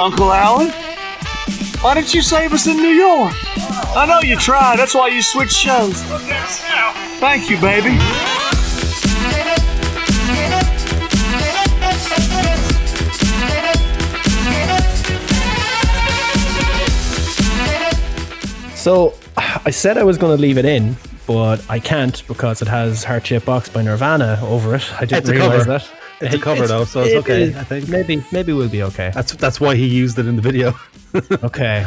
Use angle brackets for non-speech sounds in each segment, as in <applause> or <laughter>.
Uncle Alan? Why didn't you save us in New York? I know you tried. That's why you switched shows. Thank you, baby. So I said I was going to leave it in, but I can't because it has Heart Shaped Box by Nirvana over it. I didn't realize cover. that. It's a cover though, so it's it okay. is. I think Maybe maybe we'll be okay. that's that's why he used it in the video. <laughs> Okay.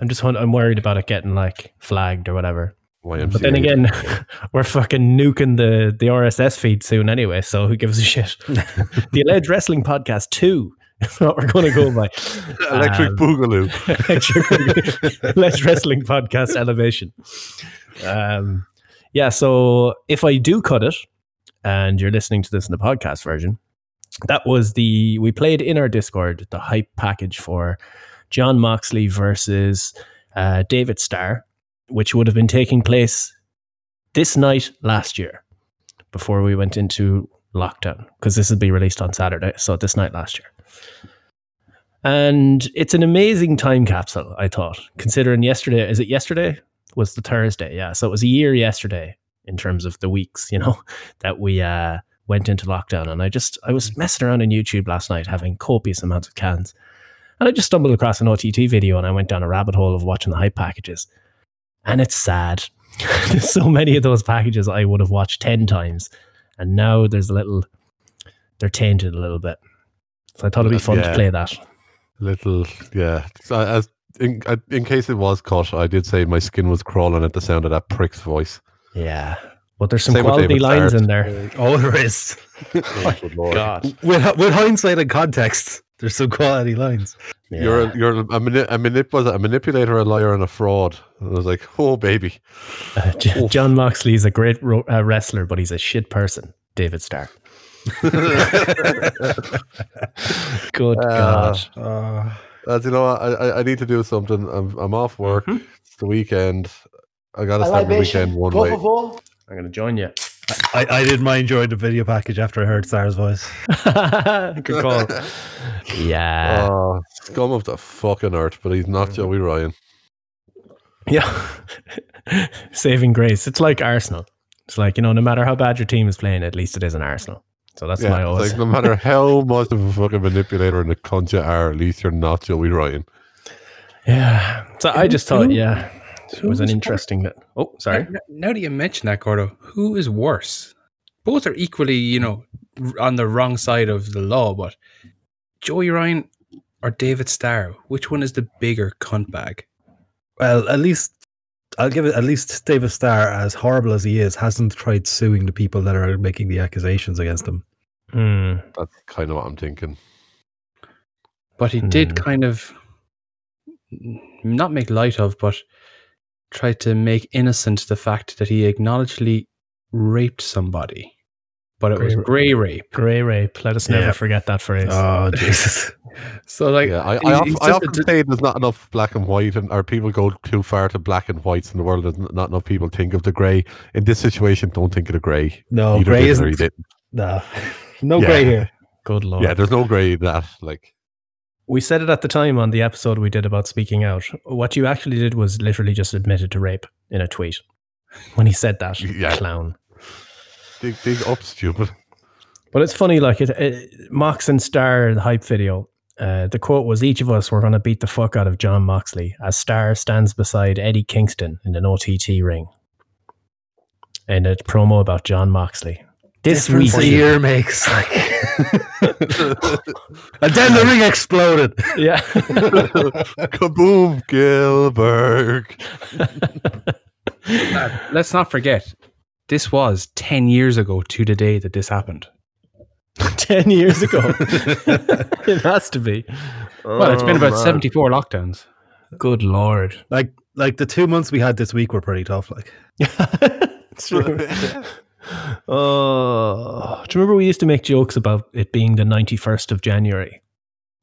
I'm just I'm worried about it getting like flagged or whatever. YMCA. But then again, <laughs> we're fucking nuking the the RSS feed soon anyway, so who gives a shit? <laughs> the Alleged Wrestling Podcast 2 is what we're going to go by. Electric Um, Boogaloo. Electric Let's Wrestling Podcast Elevation. Um, yeah, so if I do cut it and you're listening to this in the podcast version, that was the we played in our Discord the hype package for Jon Moxley versus uh, David Starr, which would have been taking place this night last year before we went into lockdown because this would be released on Saturday. So this night last year. And it's an amazing time capsule, I thought, considering yesterday, is it yesterday? Was the Thursday, yeah. So it was a year yesterday in terms of the weeks, you know, <laughs> that we uh, went into lockdown. And I just, I was mm. messing around on YouTube last night having copious amounts of cans. And I just stumbled across an OTT video and I went down a rabbit hole of watching the hype packages. And it's sad. <laughs> There's so many of those packages I would have watched 10 times. And now there's a little, they're tainted a little bit. So I thought it'd be fun to play that. Little, yeah. So uh, as in, uh, in case it was cut, I did say my skin was crawling at the sound of that prick's voice. Yeah. But there's some Same quality lines Starr. in there. Oh, there is. Oh, lord. <laughs> God. With with hindsight and context, there's some quality lines. You're a, you're a, mani- a, manip- was it a manipulator, a liar, and a fraud. And I was like, oh baby, Uh, J- Jon Moxley is a great ro- uh, wrestler, but he's a shit person. David Starr. <laughs> Good Uh, God. Uh, as you know, I, I I need to do something. I'm I'm off work. Mm-hmm. It's the weekend. I gotta start the weekend one por way. I'm going to join you. I, I did my enjoy the video package after I heard Sarah's voice. <laughs> Good call. <laughs> Yeah. Oh, scum of the fucking earth, but he's Mm-hmm. not Joey Ryan. Yeah. <laughs> Saving grace. It's like Arsenal. It's like, you know, no matter how bad your team is playing, at least it is an Arsenal. So that's my Yeah, always. like no matter how much of a fucking manipulator and a cunt you are, at least you're not Joey Ryan. yeah. So I just thought, yeah, it was an interesting That, Oh, sorry. Now, now that you mention that, Gordo, who is worse? Both are equally, you know, on the wrong side of the law, but Joey Ryan or David Starr, which one is the bigger cunt bag? Well, at least I'll give it. At least David Starr, as horrible as he is, hasn't tried suing the people that are making the accusations against him. Hmm. That's kind of what I'm thinking. But he did Hmm. kind of not make light of, but try to make innocent the fact that he acknowledgedly raped somebody. But it was Grey- grey rape. Grey rape. Let us never Yeah. forget that phrase. Oh <laughs> Jesus! So, like, yeah, I, I, of, I often a d- say there's not enough black and white, and or people go too far to black and whites in the world. There's not enough people think of the grey. In this situation, don't think of the grey. No, Either Gray isn't. he didn't. <laughs> No, no Yeah. Gray here. Good lord. Yeah, there's no grey in that. Like, We said it at the time on the episode we did about speaking out. What you actually did was literally just admitted to rape in a tweet when he said that. <laughs> Yeah. Clown. big, big up, stupid. But it's funny, like it, it Mox and Starr, the hype video. Uh, the quote was, "Each of us were going to beat the fuck out of Jon Moxley as Starr stands beside Eddie Kingston in an OTT ring." And a promo about Jon Moxley. This Difference week, a year makes like, <laughs> <laughs> and then the ring exploded. yeah. <laughs> Kaboom, Gilbert. Let's not forget, this was 10 years ago to the day that this happened. Ten years ago, it has to be. Well, it's been Oh, about man. 74 lockdowns. Good lord. Like, like the two months we had this week were pretty tough. Like, it's true. Oh, do you remember we used to make jokes about it being the 91st of January?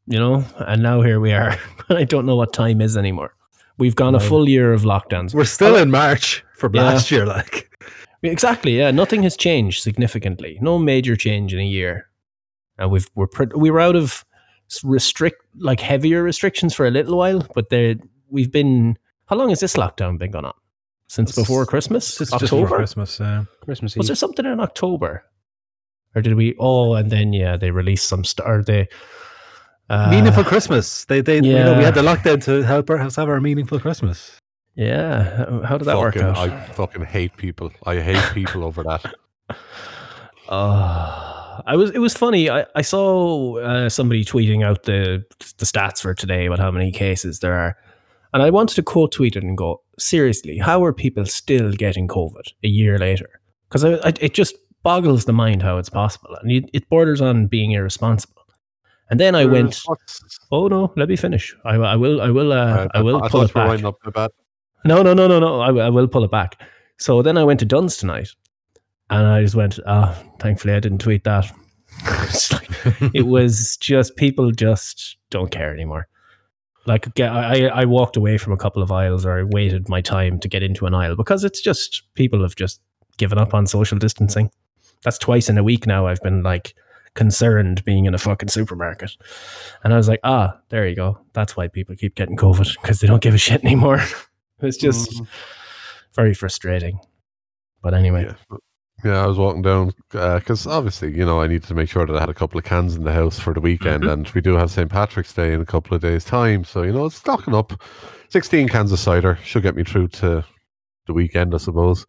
You know, and now here we are. <laughs> I don't know what time is anymore. We've gone a full year of lockdowns. we're still in March for Yeah. last year. Like, Exactly. Yeah, nothing has changed significantly. No major change in a year. And we've we're pre- we were out of restrict like heavier restrictions for a little while, but they we've been. How long has this lockdown been going on? Since It's- before Christmas, Just, just October. Christmas. Uh, Christmas Was there something in October, or did we? Oh, and then yeah, they released some star. They uh, meaningful Christmas. They, they, you know, we had the lockdown to help us have our meaningful Christmas. Yeah, how- how did that work out? I fucking hate people. I hate people over that. <laughs> Uh, I was. It was funny. I, I saw uh, somebody tweeting out the the stats for today about how many cases there are, and I wanted to quote tweet it and go, seriously, how are people still getting COVID a year later? Because I, I, it just boggles the mind how it's possible, and it, it borders on being irresponsible. And then I went, oh no, let me finish. I, I will. I will. Uh, I will I pull it back. No, no, no, no, no. I, I will pull it back. So then I went to Dunnes tonight, and I just went. Ah, thankfully I didn't tweet that. <laughs> Like- it was just people just don't care anymore. Like I, I walked away from a couple of aisles, or I waited my time to get into an aisle because it's just people have just given up on social distancing. That's twice in a week now. I've been like concerned being in a fucking supermarket, and I was like, ah, there you go. That's why people keep getting COVID because they don't give a shit anymore. <laughs> it's just Mm. very frustrating. But anyway, Yeah. Yeah, I was walking down because obviously, you know, I needed to make sure that I had a couple of cans in the house for the weekend, Mhm. and we do have St. Patrick's Day in a couple of days' time. So, you know, it's stocking up. 16 cans of cider should get me through to the weekend, I suppose.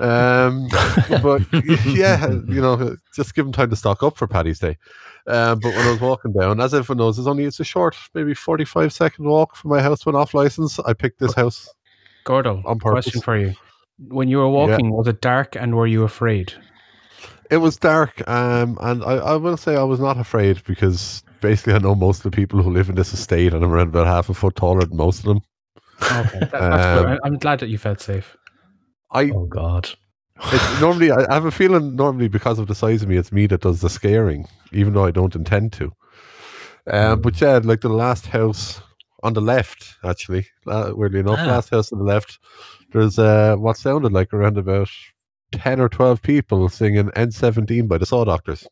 Um, <laughs> but yeah, you know, just give them time to stock up for Paddy's Day. Um, but when I was walking down, as everyone knows, it's only it's a short, maybe 45 second walk from my house to an off license. I picked this house. Gordo, On purpose. question for you. When you were walking, was it dark and were you afraid? It was dark, um, and I, I will say I was not afraid because basically I know most of the people who live in this estate, and I'm around about half a foot taller than most of them. Okay, that, that's good. Um, I'm glad that you felt safe. I oh god, it's normally I have a feeling normally because of the size of me, it's me that does the scaring, even though I don't intend to. Um, but yeah, like the last house on the left, actually, uh, weirdly enough, Ah. last house on the left, there's uh, what sounded like around about ten or twelve people singing "N17" by the Saw Doctors.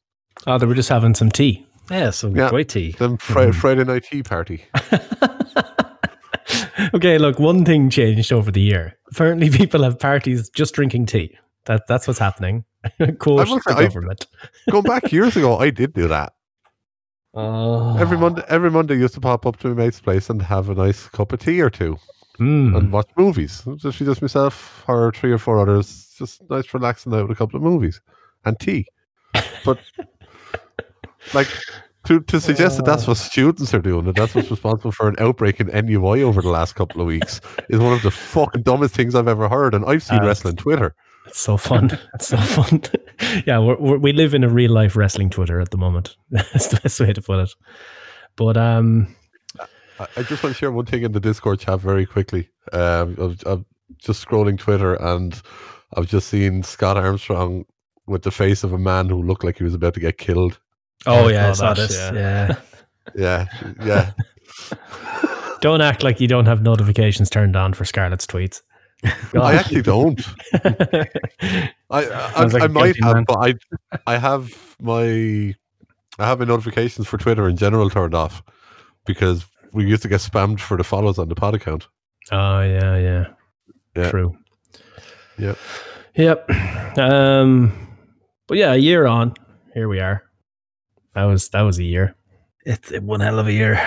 oh, they were just having some tea. Yeah, some Yeah. great tea. Them Fri- Mhm. Friday night tea party. <laughs> okay, look, one thing changed over the year. Apparently, <laughs> people have parties just drinking tea. That that's what's happening. <laughs> Quote I the say, I- government. Going back years ago, I did do that. Oh, Every Monday, every Monday, used to pop up to my mate's place and have a nice cup of tea or two Mm. and watch movies. Just just myself or three or four others, just nice relaxing out with a couple of movies and tea. But <laughs> like to to suggest that that's what students are doing, and that's what's responsible for an outbreak in NUI over the last couple of weeks, is one of the fucking dumbest things I've ever heard. And I've seen Uh, wrestling Twitter. It's so fun. It's so fun. <laughs> yeah, we're, we're, we live in a real life wrestling Twitter at the moment. <laughs> That's the best way to put it. But um, I, I just want to share one thing in the Discord chat very quickly. Um, I'm, I'm just scrolling Twitter and I've just seen Scott Armstrong with the face of a man who looked like he was about to get killed. oh I yeah, I saw saw that, this. yeah. Yeah. <laughs> <laughs> Yeah, yeah. don't act like you don't have notifications turned on for Scarlett's tweets. <laughs> I actually don't. I I, like I a might have, man. but I I have my I have my notifications for Twitter in general turned off because we used to get spammed for the follows on the pod account. Oh yeah, yeah. Yeah. True. Yep. Yep. Um but yeah, a year on, here we are. That was that was a year. It's one hell of a year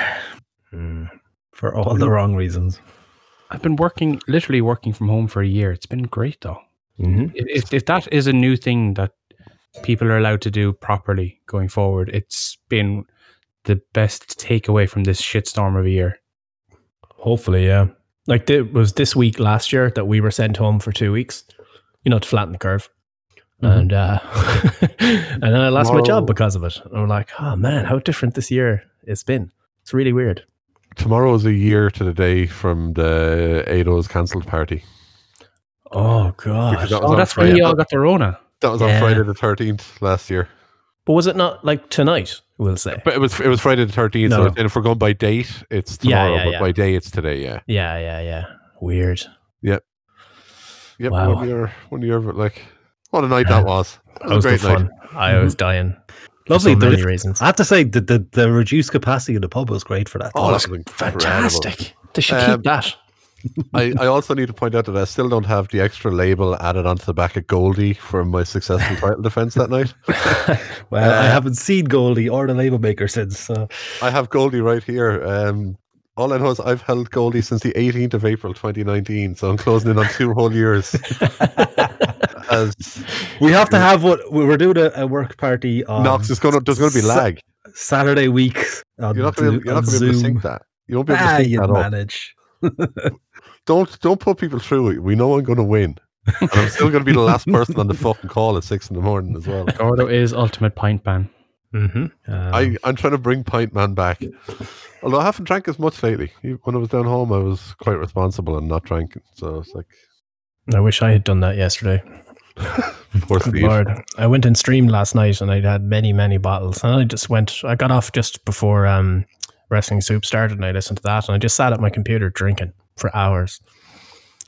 for all the wrong reasons. I've been working, literally working from home for a year. It's been great though. Mm-hmm. If, if, if that is a new thing that people are allowed to do properly going forward, it's been the best takeaway from this shitstorm of a year. Hopefully, yeah. Like it was this week last year that we were sent home for two weeks, you know, to flatten the curve. Mhm. And uh <laughs> and then I lost my job because of it. And I'm like, oh man, how different this year it's been. It's really weird. Tomorrow is a year to the day from the Ado's cancelled party. Oh god. that Oh, on that's when Friday. you all got the Rona. That was on Yeah. Friday the thirteenth last year. But was it not like tonight, we'll say? But it was it was Friday the thirteenth. No. So if we're going by date, it's tomorrow. yeah, but yeah. by day, it's today. Yeah. Yeah, yeah, yeah. Weird. Yep. Yep. Wow. One year. One year. But like, what a night that was. That That was, was a great night. fun. I was dying. for Lovely. so There- many reasons. I have to say the, the the reduced capacity of the pub was great for that. Oh, that's Fantastic. They should Um, keep that. I, I also need to point out that I still don't have the extra label added onto the back of Goldie for my successful title defense that night. <laughs> well, I uh, haven't seen Goldie or the label maker since. So I have Goldie right here. Um, all I know is I've held Goldie since the 18th of April 2019, so I'm closing in on two whole years. <laughs> As we have to have what we- we're doing a, a work party on Knox is going to, there's going to be lag. Saturday week. On You're not going to be able, Zoom- you're not to sync that. You won't be able to Ah, sync that manage. <laughs> Don't don't put people through it. We know I'm going to win, and I'm still going to be the last person on the fucking call at six in the morning as well. Gordo is ultimate pint man. Mm-hmm. Um, I, I'm trying to bring Pint Man back. Although I haven't drank as much lately. When I was down home, I was quite responsible and not drinking. So it's like, I wish I had done that yesterday. <laughs> poor Good Steve. Lord. I went and streamed last night and I had many, many bottles. And I just went, I got off just before um, Wrestling Soup started and I listened to that and I just sat at my computer drinking for hours.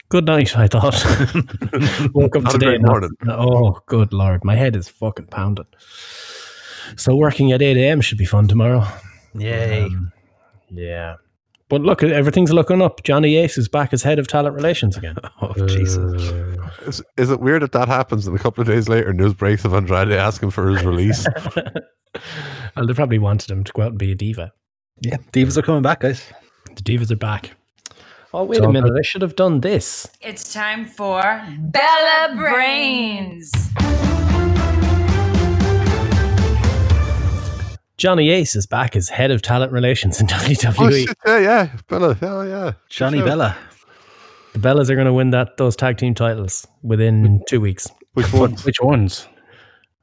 Good night, I thought. <laughs> Woke up Not today. great morning. Oh, good Lord. My head is fucking pounding. So working at 8 a.m. should be fun tomorrow. Yay. Um, yeah. But look, everything's looking up. Johnny Ace is back as head of talent relations again. <laughs> oh, Jesus. Is, is it weird that that happens and a couple of days later, news breaks of Andrade asking for his release? <laughs> well, they probably wanted him to go out and be a diva. Yeah, Divas are coming back, guys. The divas are back. Oh, wait It's a minute. I should have done this. It's time for Bella Brains. Johnny Ace is back as head of talent relations in <laughs> oh, WWE. shit, yeah, yeah. Bella, yeah, yeah. Johnny Sure. Bella. the Bellas are going to win that those tag team titles within two weeks. Which one? Which ones?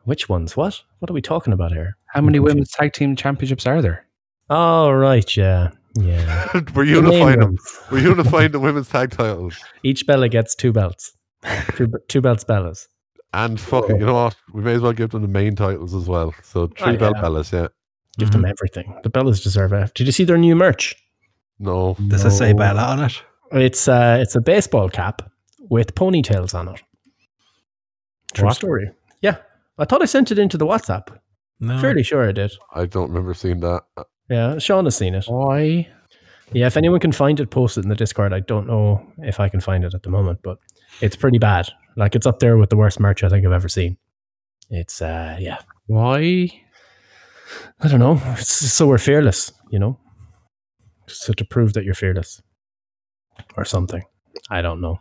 Which ones? What? What are we talking about here? How many women's tag team championships are there? Oh, right. Yeah. Yeah. <laughs> We're unifying them. ones. We're unifying the women's tag titles. Each Bella gets two belts. Two, two belts, Bellas. And fuck it, you know what? We may as well give them the main titles as well. So three Oh, bell yeah. bellas, yeah. Give them everything. The Bellas deserve it. Did you see their new merch? No. Does it say Bella on it? It's uh, it's a baseball cap with ponytails on it. True What? story. Yeah, I thought I sent it into the WhatsApp. No. Fairly sure I did. I don't remember seeing that. Yeah, Sean has seen it. Why? Yeah, if anyone can find it, post it in the Discord. I don't know if I can find it at the moment, but it's pretty bad. Like it's up there with the worst merch I think I've ever seen. It's uh, yeah, Why? I don't know. It's so we're fearless, you know, so to prove that you're fearless or something. I don't know.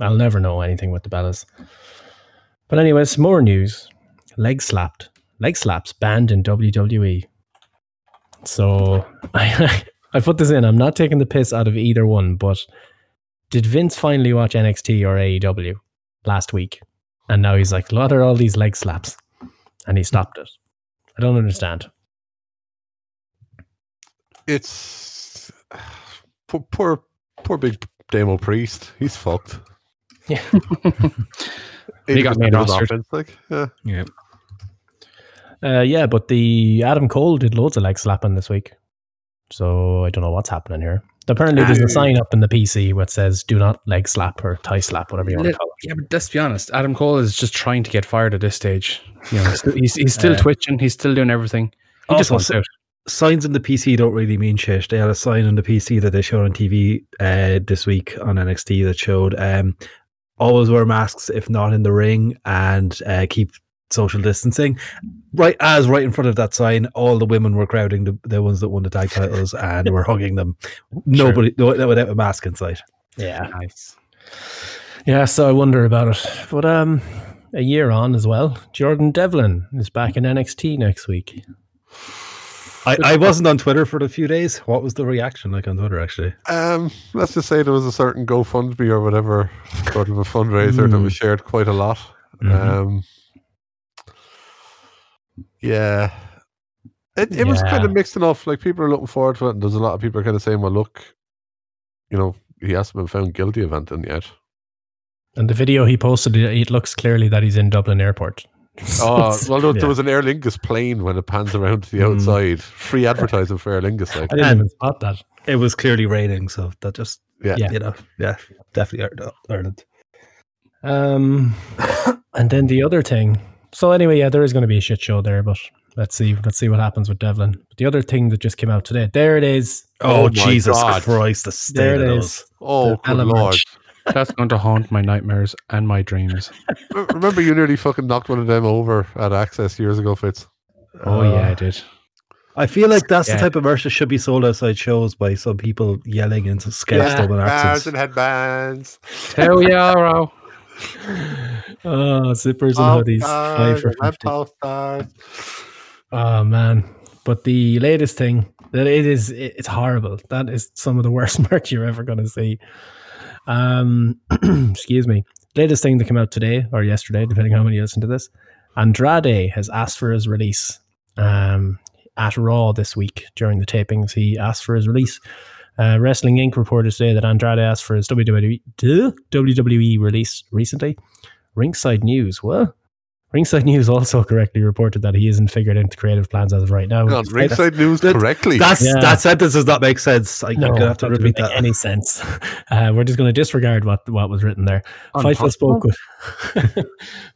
I'll never know anything with the Bellas. But anyways, more news. Leg slapped. Leg slaps banned in WWE. So I, <laughs> I put this in. I'm not taking the piss out of either one, but did Vince finally watch NXT or AEW last week? And now he's like, what are all these leg slaps? And he stopped it. I don't understand. It's poor, poor, poor big Damo Priest. He's fucked. Yeah. <laughs> He got main 80% of rostered. offense, like, yeah. Yeah. Uh, yeah, but the Adam Cole did loads of leg slapping this week. So I don't know what's happening here. Apparently, there's a sign up in the PC which says "Do not leg slap" or "tie slap," whatever you want to call it. Yeah, but let's be honest. Adam Cole is just trying to get fired at this stage. You know, he's, still- he's, he's still <laughs> Uh, twitching. He's still doing everything. He just Also, wants out. Signs in the PC don't really mean shit. They had a sign on the PC that they showed on TV uh, this week on NXT that showed um, always wear masks if not in the ring and uh, keep social distancing. Right as right in front of that sign, all the women were crowding the, the ones that won the tag titles and were hugging them. <laughs> Nobody no, without a mask in sight. Yeah, Nice. yeah. So I wonder about it. But um, a year on as well, Jordan Devlin is back in NXT next week. I, I wasn't on Twitter for a few days. What was the reaction like on Twitter actually? Um, let's just say there was a certain GoFundMe or whatever sort of a fundraiser that Mm. was shared quite a lot. Um, yeah, it it was kind of mixed enough. Like people are looking forward to it, and there's a lot of people are kind of saying, "Well, look, you know, he hasn't been found guilty of anything yet." And the video he posted, it it looks clearly that he's in Dublin Airport. <laughs> Oh, well, there, Yeah. there was an Aer Lingus plane when it pans around to the Mm. outside. Free <laughs> advertising for Aer Lingus, like I didn't And- even spot that. It was clearly raining, so that just yeah. Yeah. you know, yeah, definitely Ireland- Ireland. Um, <coughs> and then the other thing. So anyway, yeah, there is going to be a shit show there, but Let's see. Let's see what happens with Devlin. The other thing that just came out today. There it is. Oh, Oh my Jesus God. Christ! The state There of it those. is. Oh, The good lord. That's going to haunt my nightmares and my dreams. <laughs> Remember, you nearly fucking knocked one of them over at Access years ago, Fitz. Oh, Uh, yeah, I did. I feel like that's Yeah. the type of merch that should be sold outside shows by some people yelling into Scarestolen Bars accents. and headbands. Hell yeah, Ro. <laughs> Oh, zippers and hoodies. Five for Left 50. stars. Oh man! But the latest thing that it is it's horrible. That is some of the <laughs> worst merch you're ever going to see. Um, <clears throat> excuse me. Latest thing that came out today or yesterday, depending on when you listen to this. Andrade has asked for his release. Um, at Raw this week during the tapings, he asked for his release. Uh, Wrestling Inc. reported today that Andrade asked for his WWE, duh, WWE release recently. Ringside News, what? Ringside News also correctly reported that he isn't figured into creative plans as of right now. Hang on, Ringside News that- correctly. That's Yeah. that sentence does not make sense. I, no, I'm gonna have to that doesn't repeat make that. any sense. <laughs> Uh, we're just going to disregard what what was written there. Fightful spoke with <laughs>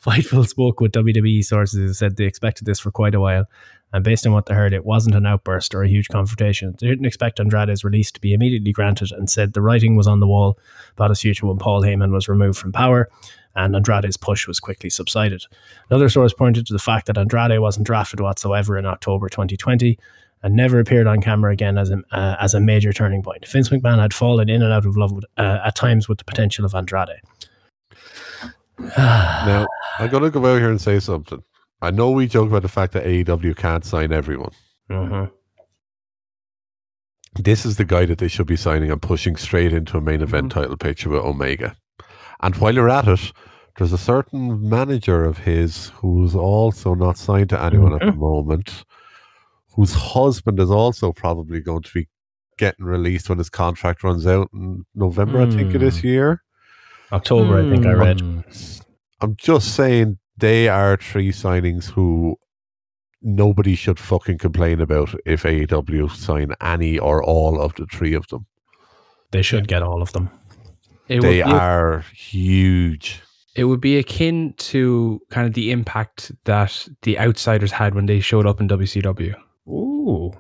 Fightful spoke with WWE sources who said they expected this for quite a while, and based on what they heard, it wasn't an outburst or a huge confrontation. They didn't expect Andrade's release to be immediately granted, and said the writing was on the wall about his future when Paul Heyman was removed from power, and Andrade's push was quickly subsided. Another source pointed to the fact that Andrade wasn't drafted whatsoever in October 2020 and never appeared on camera again as a, uh, as a major turning point. Vince McMahon had fallen in and out of love with, uh, at times with the potential of Andrade. <sighs> Now, I'm going to go out here and say something. I know we joke about the fact that AEW can't sign everyone. Mhm. This is the guy that they should be signing and pushing straight into a main event title picture with Omega. And while you're at it, there's a certain manager of his who's also not signed to anyone at the moment, whose husband is also probably going to be getting released when his contract runs out in November, I think it is this year. October, I think I read. Hmm. I'm just saying they are three signings who nobody should fucking complain about if AEW sign any or all of the three of them. They should get all of them. It they would are huge. It would be akin to kind of the impact that the outsiders had when they showed up in WCW. Ooh.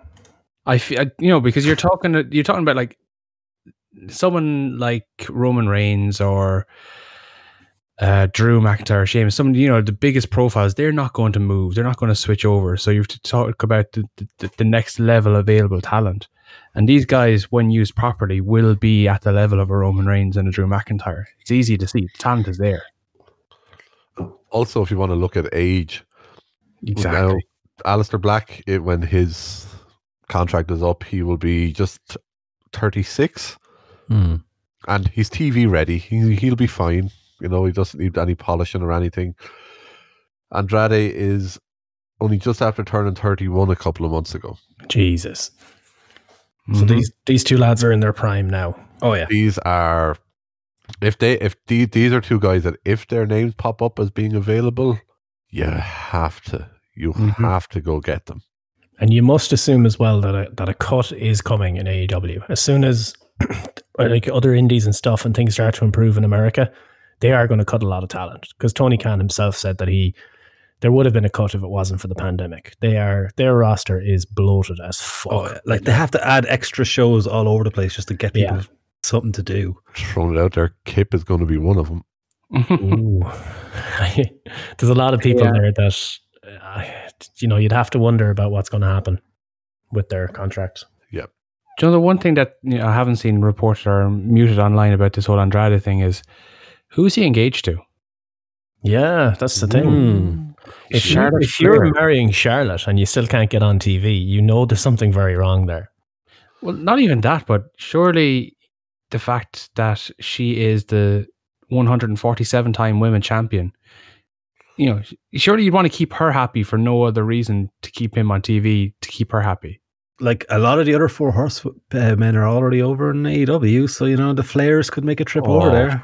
I feel, you know, because you're talking, you're talking about like someone like Roman Reigns or uh, Drew McIntyre, Sheamus, some, you know, the biggest profiles, they're not going to move. They're not going to switch over. So you have to talk about the, the, the next level available talent. And these guys, when used properly, will be at the level of a Roman Reigns and a Drew McIntyre. It's easy to see. The talent is there. Also, if you want to look at age, now, Aleister Black, it, when his contract is up, he will be just 36 Hmm. and he's TV ready. He, he'll be fine. You know, he doesn't need any polishing or anything. Andrade is only just after turning 31 a couple of months ago. Jesus. So Mhm. these these two lads are in their prime now. Oh yeah. These are, if they, if these these are two guys that if their names pop up as being available, you have to, you Mhm. have to go get them. And you must assume as well that a, that a cut is coming in AEW. As soon as <clears throat> like other indies and stuff and things start to improve in America, they are going to cut a lot of talent. Because Tony Khan himself said that he there would have been a cut if it wasn't for the pandemic. They are their roster is bloated as fuck. Oh, yeah. like they have to add extra shows all over the place just to get people Yeah. something to do. Throwing it out there, Kip is going to be one of them. <laughs> <laughs> <laughs> There's a lot of people Yeah. there that uh, you know you'd have to wonder about what's going to happen with their contracts. Do you know the one thing that you know, I haven't seen reported or muted online about this whole Andrade thing is who's he engaged to? Yeah, that's the thing. Hmm. If, you, Charlotte if you're marrying Charlotte and you still can't get on TV, you know there's something very wrong there. Well, not even that, but surely the fact that she is the 147 time women champion, you know, surely you'd want to keep her happy for no other reason to keep him on TV to keep her happy. Like a lot of the other four horsemen uh, are already over in AEW, so you know the Flairs could make a trip over Oh. there.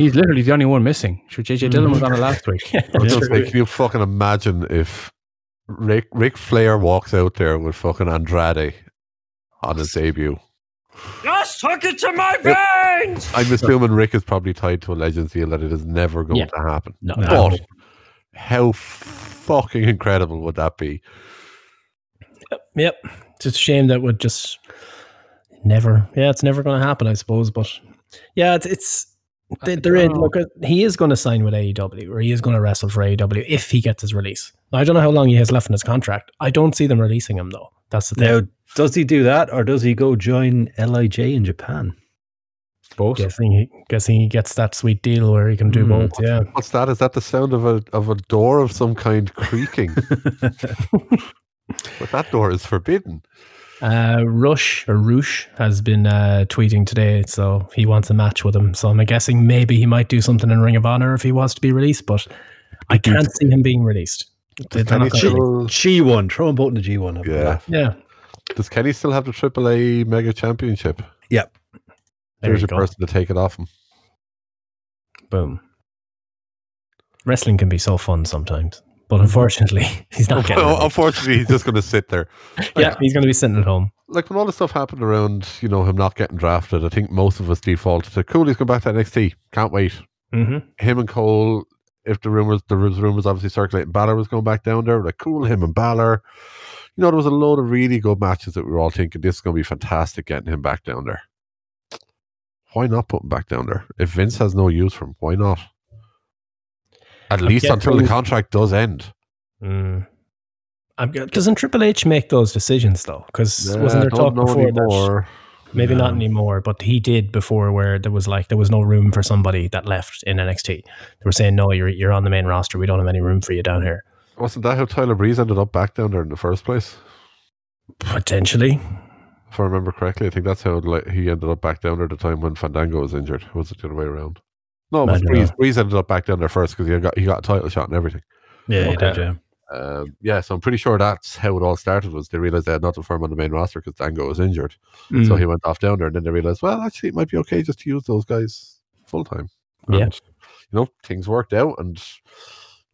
He's literally the only one missing. Sure, JJ Dillon was on it last week. <laughs> I was gonna say, can you fucking imagine if Ric Ric Flair walks out there with fucking Andrade on his debut? Just hook it to my veins! I'm assuming Ric is probably tied to a legend deal that it is never going Yeah. to happen. No, No. But how fucking incredible would that be? Yep. It's just a shame that would just never. Yeah, it's never going to happen, I suppose. But yeah, it's. it's they, they're look, uh, he is going to sign with AEW, or he is going to wrestle for AEW if he gets his release. Now, I don't know how long he has left in his contract. I don't see them releasing him though. That's the thing. Now, does he do that, or does he go join Lij in Japan? Both. guessing he guessing he gets that sweet deal where he can do Hmm. both. Yeah. What's that? Is that the sound of a of a door of some kind creaking? <laughs> but that door is forbidden. Uh, Rush or Roosh has been uh, tweeting today, so he wants a match with him. So I'm guessing maybe he might do something in Ring of Honor if he was to be released, but I can't see him being released. They're Kenny not still, G1, throw him both in the G1. yeah. yeah, Does Kenny still have the AAA Mega Championship? Yep. there There's you a go. person to take it off him. Boom. Wrestling can be so fun sometimes, but unfortunately, <laughs> he's not getting. Well, unfortunately, he's just going to sit there. <laughs> yeah, he's going to be sitting at home. Like when all the stuff happened around, you know, him not getting drafted, I think most of us defaulted to cool. He's going back to NXT. Can't wait. hmm Him and Cole. If the rumors, the rumors obviously circulating, Balor was going back down there. Like cool, him and Balor. You know, there was a load of really good matches that we were all thinking this is going to be fantastic getting him back down there. Why not put him back down there? If Vince has no use for him, why not? At I'm least until the contract does end. Mm. I'm, doesn't Triple H make those decisions though? Because wasn't there Yeah, talk before that? anymore. Maybe not anymore, but he did before, where there was like there was no room for somebody that left in NXT. They were saying, "No, you're you're on the main roster. We don't have any room for you down here." Wasn't that how Tyler Breeze ended up back down there in the first place? Potentially, If I remember correctly, I think that's how like, he ended up back down there at the time when Fandango was injured. Was it the other way around? No, but Breeze. Breeze ended up back down there first because he got he got a title shot and everything. Yeah, he did, yeah. Um, yeah, so I'm pretty sure that's how it all started. Was they realized they had nothing for him on the main roster because Dango was injured, Mm. so he went off down there, and then they realized, well, actually, it might be okay just to use those guys full time. Yeah. You know, things worked out, and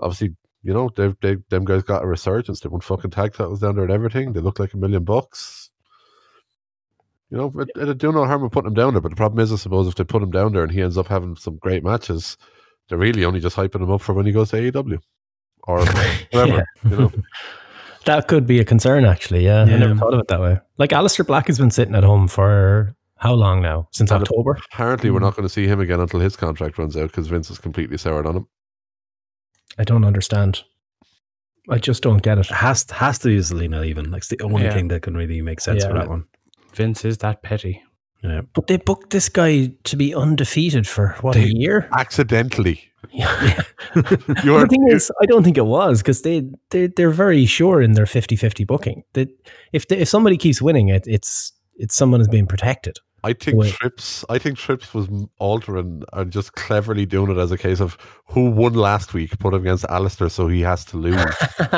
obviously, you know, they they them guys got a resurgence. They won fucking tag titles down there and everything. They looked like a million bucks. You know, it, it'd do no harm in putting him down there. But the problem is, I suppose, if they put him down there and he ends up having some great matches, they're really only just hyping him up for when he goes to AEW or whatever. <laughs> Yeah. You know, that could be a concern. Actually, yeah, I never thought of it that way. Like Aleister Black has been sitting at home for how long now? Since And- October. apparently, we're Hmm. not going to see him again until his contract runs out because Vince is completely soured on him. I don't understand. I just don't get it. Has has to use Zelina even. Like it's the only Yeah. thing that can really make sense for that one. Vince is that petty. Yeah. But they booked this guy to be undefeated for what a year. Accidentally, Yeah. <laughs> you the thing is, I don't think it was because they, they they're very sure in their 50-50 booking. That if they, if somebody keeps winning it, it's it's someone is being protected. I think Wait. Trips. I think Trips was altering and just cleverly doing it as a case of who won last week, put him against Aleister, so he has to lose, <laughs>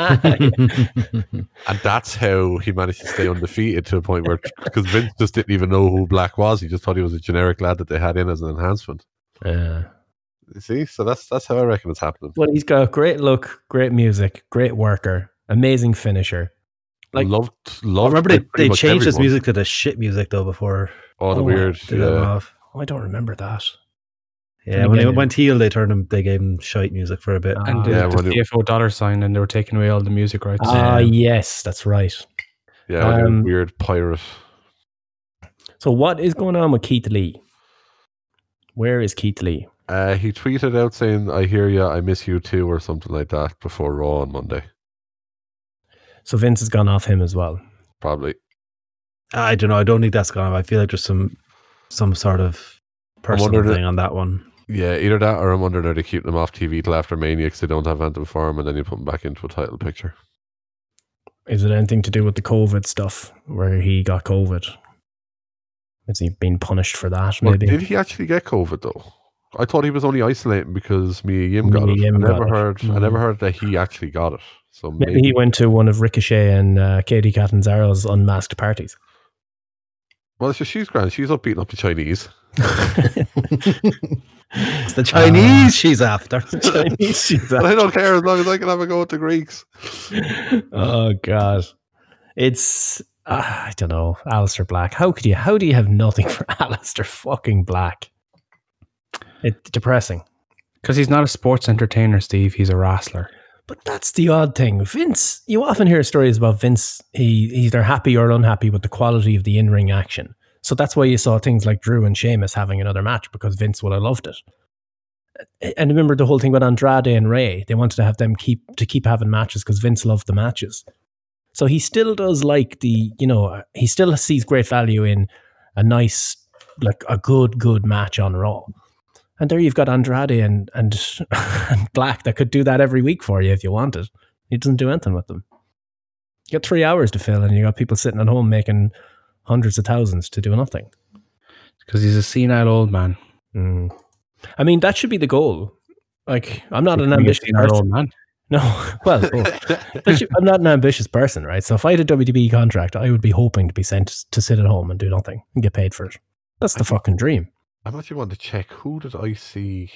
and that's how he managed to stay undefeated to a point where because Vince just didn't even know who Black was. He just thought he was a generic lad that they had in as an enhancement. Uh, You see, so that's that's how I reckon it's happening. but he's got great look, great music, great worker, amazing finisher. Like- loved, I loved. remember they, they much changed his music to the shit music though before Oh, the Oh, weird. they Yeah. off. oh, I don't remember that. Yeah, when he get it? went heel, they turned him. They gave him shite music for a bit. And the, Yeah, the when CFO dollar sign, and they were taking away all the music rights. Ah, Yeah. yes, that's right. Yeah, when he was Um, weird pirate. So what is going on with Keith Lee? Where is Keith Lee? Uh, he tweeted out saying, "I hear you, I miss you too," or something like that before Raw on Monday. So Vince has gone off him as well. Probably. I don't know. I don't think that's gone. I feel like there's some some sort of personal wondering- thing on that one. Yeah, either that or I'm wondering are they keeping them off TV till after Mania because they don't have Anthem for him, and then you put them back into a title picture. Is it anything to do with the COVID stuff where he got COVID? Has he been punished for that? Well, Maybe. did he actually get COVID though? I thought he was only isolating because Mia Yim got Mia it. Yim I got never it. heard. I Mm. never heard that he actually got it. So maybe, Maybe he went to one of Ricochet and uh, Kacy Catanzaro's unmasked parties. Well, so she's grand. She's not beating up the Chinese. It's the <laughs> Chinese she's after. <laughs> Chinese, she's But <laughs> I don't care as long as I can have a go with the Greeks. oh god it's uh, i don't know Aleister black how could you how do you have nothing for Aleister fucking black it's depressing Because he's not a sports entertainer, Steve. He's a wrestler. But that's the odd thing. Vince, you often hear stories about Vince, he, either happy or unhappy with the quality of the in ring action. So that's why you saw things like Drew and Sheamus having another match because Vince would have loved it. And remember the whole thing with Andrade and Ray. They wanted to have them keep to keep having matches because Vince loved the matches. So he still does like the, you know, he still sees great value in a nice, like a good, good match on Raw. And there you've got Andrade and and, <laughs> and Black that could do that every week for you if you wanted. He doesn't do anything with them. You got three hours to fill, and you got people sitting at home making hundreds of thousands to do nothing. Because he's a senile old man. Mm. I mean, that should be the goal. Like, I'm not an ambitious old man. <laughs> No, well, should- I'm not an ambitious person, right? So if I had a WDB contract, I would be hoping to be sent to sit at home and do nothing and get paid for it. That's the fucking dream. I'm actually wanting to check who did I see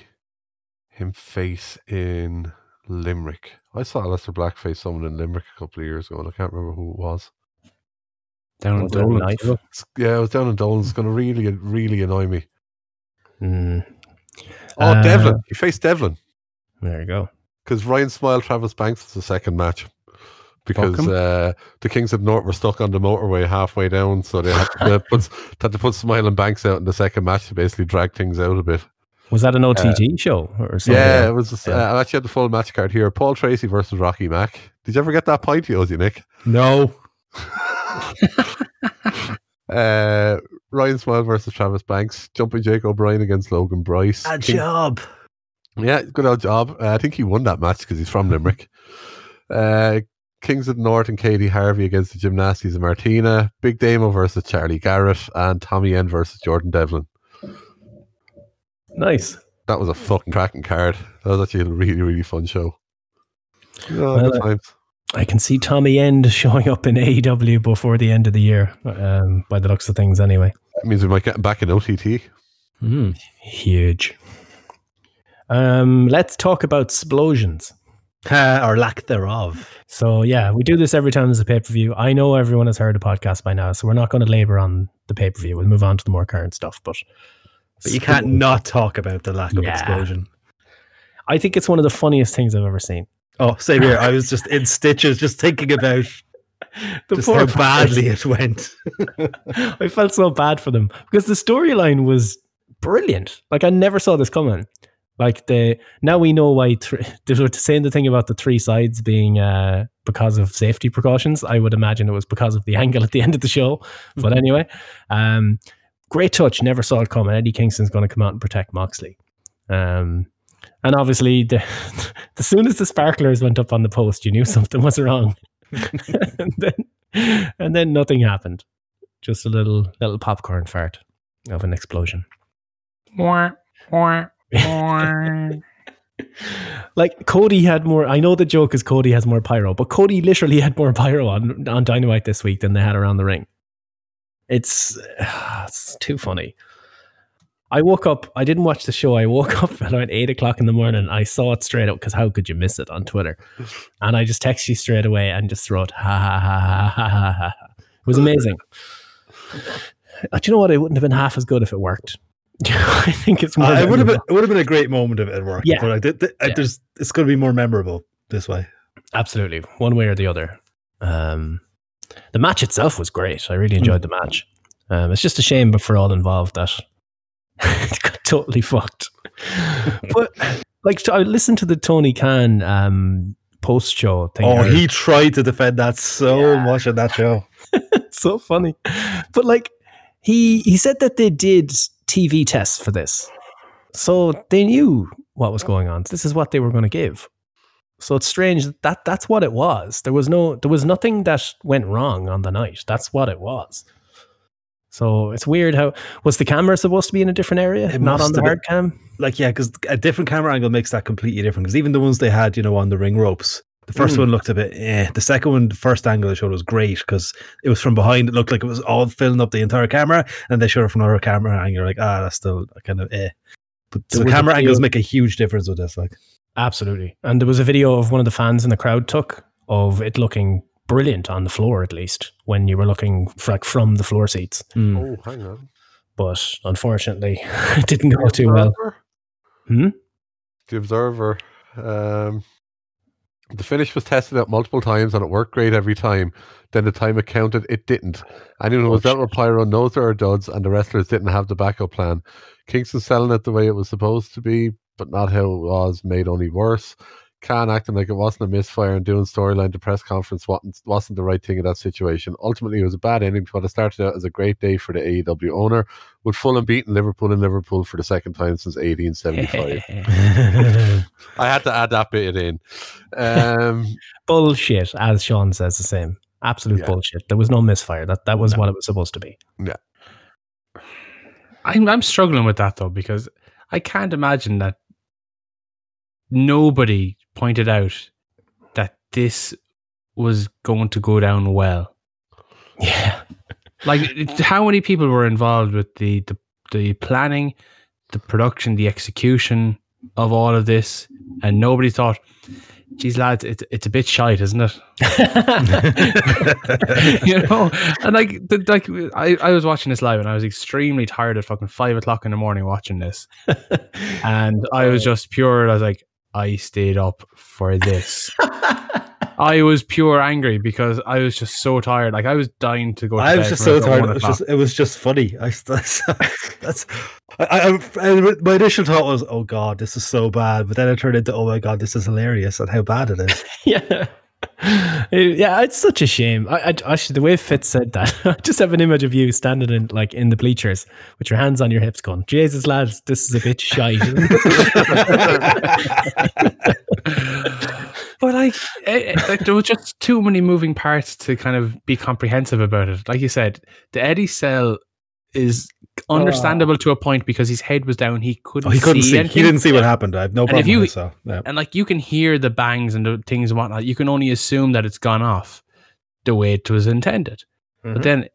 him face in Limerick? I saw Aleister Black face someone in Limerick a couple of years ago, and I can't remember who it was. Down in Was it a Dublin. knife? too. It's, yeah, it was down in Dolan. It's going to really, really annoy me. Mm, Oh, Uh, Devlin. He faced Devlin there you go. because Ryan Smile, Travis Banks was the second match. Because uh, the Kings of North were stuck on the motorway halfway down, so they had to, put, <laughs> had to put Smile and Banks out in the second match to basically drag things out a bit. Was that an OTG show or something? Yeah, it was. Just, Yeah. Uh, I actually had the full match card here. Paul Tracy versus Rocky Mack. Did you ever get that point, Yosi, Nick? No. <laughs> <laughs> Uh, Ryan Smile versus Travis Banks. Jumping Jake O'Brien against Logan Bryce. A King- job. Yeah, good old job. Uh, I think he won that match because he's from Limerick. Uh, Kings of the North and Katie Harvey against the Gymnasties of Martina. Big Damo versus Charlie Garrett. And Tommy End versus Jordan Devlin. Nice. That was a fucking cracking card. That was actually a really, really fun show. Oh, Well, good uh, times. I can see Tommy End <laughs> showing up in AEW before the end of the year, um, by the looks of things, anyway. That means we might get him back in OTT. Mm. Huge. Um, let's talk about explosions. Or lack thereof. So yeah, we do this every time there's a pay per view. I know everyone has heard the podcast by now, so we're not going to labor on the pay per view. We'll move on to the more current stuff. But But you can't not talk about the lack of Yeah. explosion. I think it's one of the funniest things I've ever seen. Oh, same here. I was just in stitches, just thinking about <laughs> The just poor how badly it went. <laughs> I felt so bad for them because the storyline was brilliant. Like I never saw this coming. Like the now we know why th- <laughs> they were saying the thing about the three sides being uh, because of safety precautions. I would imagine it was because of the <laughs> angle at the end of the show. But anyway, um, great touch. Never saw it coming. Eddie Kingston's going to come out and protect Moxley. Um, and obviously, the, <laughs> as soon as the sparklers went up on the post, you knew something was wrong. and then, and then nothing happened. Just a little little popcorn fart of an explosion. <laughs> like Cody had more. I know the joke is Cody has more pyro, but Cody literally <laughs> had more pyro on on Dynamite this week than they had around the ring. It's <sighs> it's too funny. I woke up. I didn't watch the show. I woke <laughs> up at around eight o'clock in the morning. I saw it straight up because how could you miss it on Twitter? And I just text you straight away and just wrote ha ha ha ha ha ha. ha. It was amazing. Uh, Do you know what? It wouldn't have been half as good if it worked. <laughs> I think it's more. Uh, it would have been it would have been a great moment if it worked. Yeah. but I did, th- Yeah. there's it's going to be more memorable this way. Absolutely, one way or the other. Um, the match itself was great. I really enjoyed the match. Um, it's just a shame, but for all involved, that <laughs> it got totally fucked. <laughs> but like, I listened to the Tony Khan um, post show thing. Oh, he tried to defend that so much in that show. so funny. But like he he said that they did TV tests for this. So they knew what was going on. This is what they were going to give. So it's strange that, that that's what it was. There was no there was nothing that went wrong on the night. That's what it was. So it's weird how was the camera supposed to be in a different area, It not on the hard cam? Like, yeah, because a different camera angle makes that completely different. Because even the ones they had, you know, on the ring ropes, the first Mm. one looked a bit. Eh. The second one, the first angle they showed was great because it was from behind. It looked like it was all filling up the entire camera, and they showed it from another camera, and you're like, ah, that's still kind of eh. But There the was camera angles make a huge difference with this. Like, Absolutely. And there was a video of one of the fans in the crowd took of it looking brilliant on the floor, at least when you were looking f- like from the floor seats. Oh, hang on. But unfortunately, <laughs> it didn't go too well. Hmm? The Observer um, The finish was tested out multiple times and it worked great every time. Then the time it counted, it didn't. Anyone who was out with Pyro knows there are duds, and the wrestlers didn't have the backup plan. Kingston selling it the way it was supposed to be, but not how it was, made only worse. Khan acting like it wasn't a misfire and doing storyline to press conference wasn't, wasn't the right thing in that situation. Ultimately, it was a bad ending, but it started out as a great day for the AEW owner, with Fulham beating Liverpool in Liverpool for the second time since 1875. <laughs> I had to add that bit in. Um, <laughs> bullshit, as Sean says the same. Absolute Yeah. bullshit. There was no misfire. That that was what it was supposed to be. Yeah. I'm I'm struggling with that though because I can't imagine that nobody pointed out that this was going to go down well. Yeah. <laughs> Like how many people were involved with the the, the planning, the production, the execution of all of this, and nobody thought, "Geez, lads, it's it's a bit shite, isn't it?" <laughs> <laughs> you know, and like, the, like I, I was watching this live, and I was extremely tired at fucking five o'clock in the morning watching this, and I was just pure. I was like, I stayed up for this. <laughs> I was pure angry because I was just so tired. Like I was dying to go. To I was just so tired. It was just, it was just funny. I, <laughs> that's, that's I, I, I- my initial thought was, oh god, this is so bad. But then it turned into, oh my god, this is hilarious and how bad it is. <laughs> yeah. Yeah, it's such a shame. I, I actually the way Fitz said that, <laughs> I just have an image of you standing in like in the bleachers with your hands on your hips, going, "Jesus, lads, this is a bit shy." <laughs> but like, eh, eh, like, there was just too many moving parts to kind of be comprehensive about it. Like you said, the Eddie cell is understandable to a point because his head was down. He couldn't. Oh, he couldn't see. anything. He didn't see what happened. I have no And problem you- with. So, yeah. and like you can hear the bangs and the things and whatnot. You can only assume that it's gone off the way it was intended. Mhm. But then,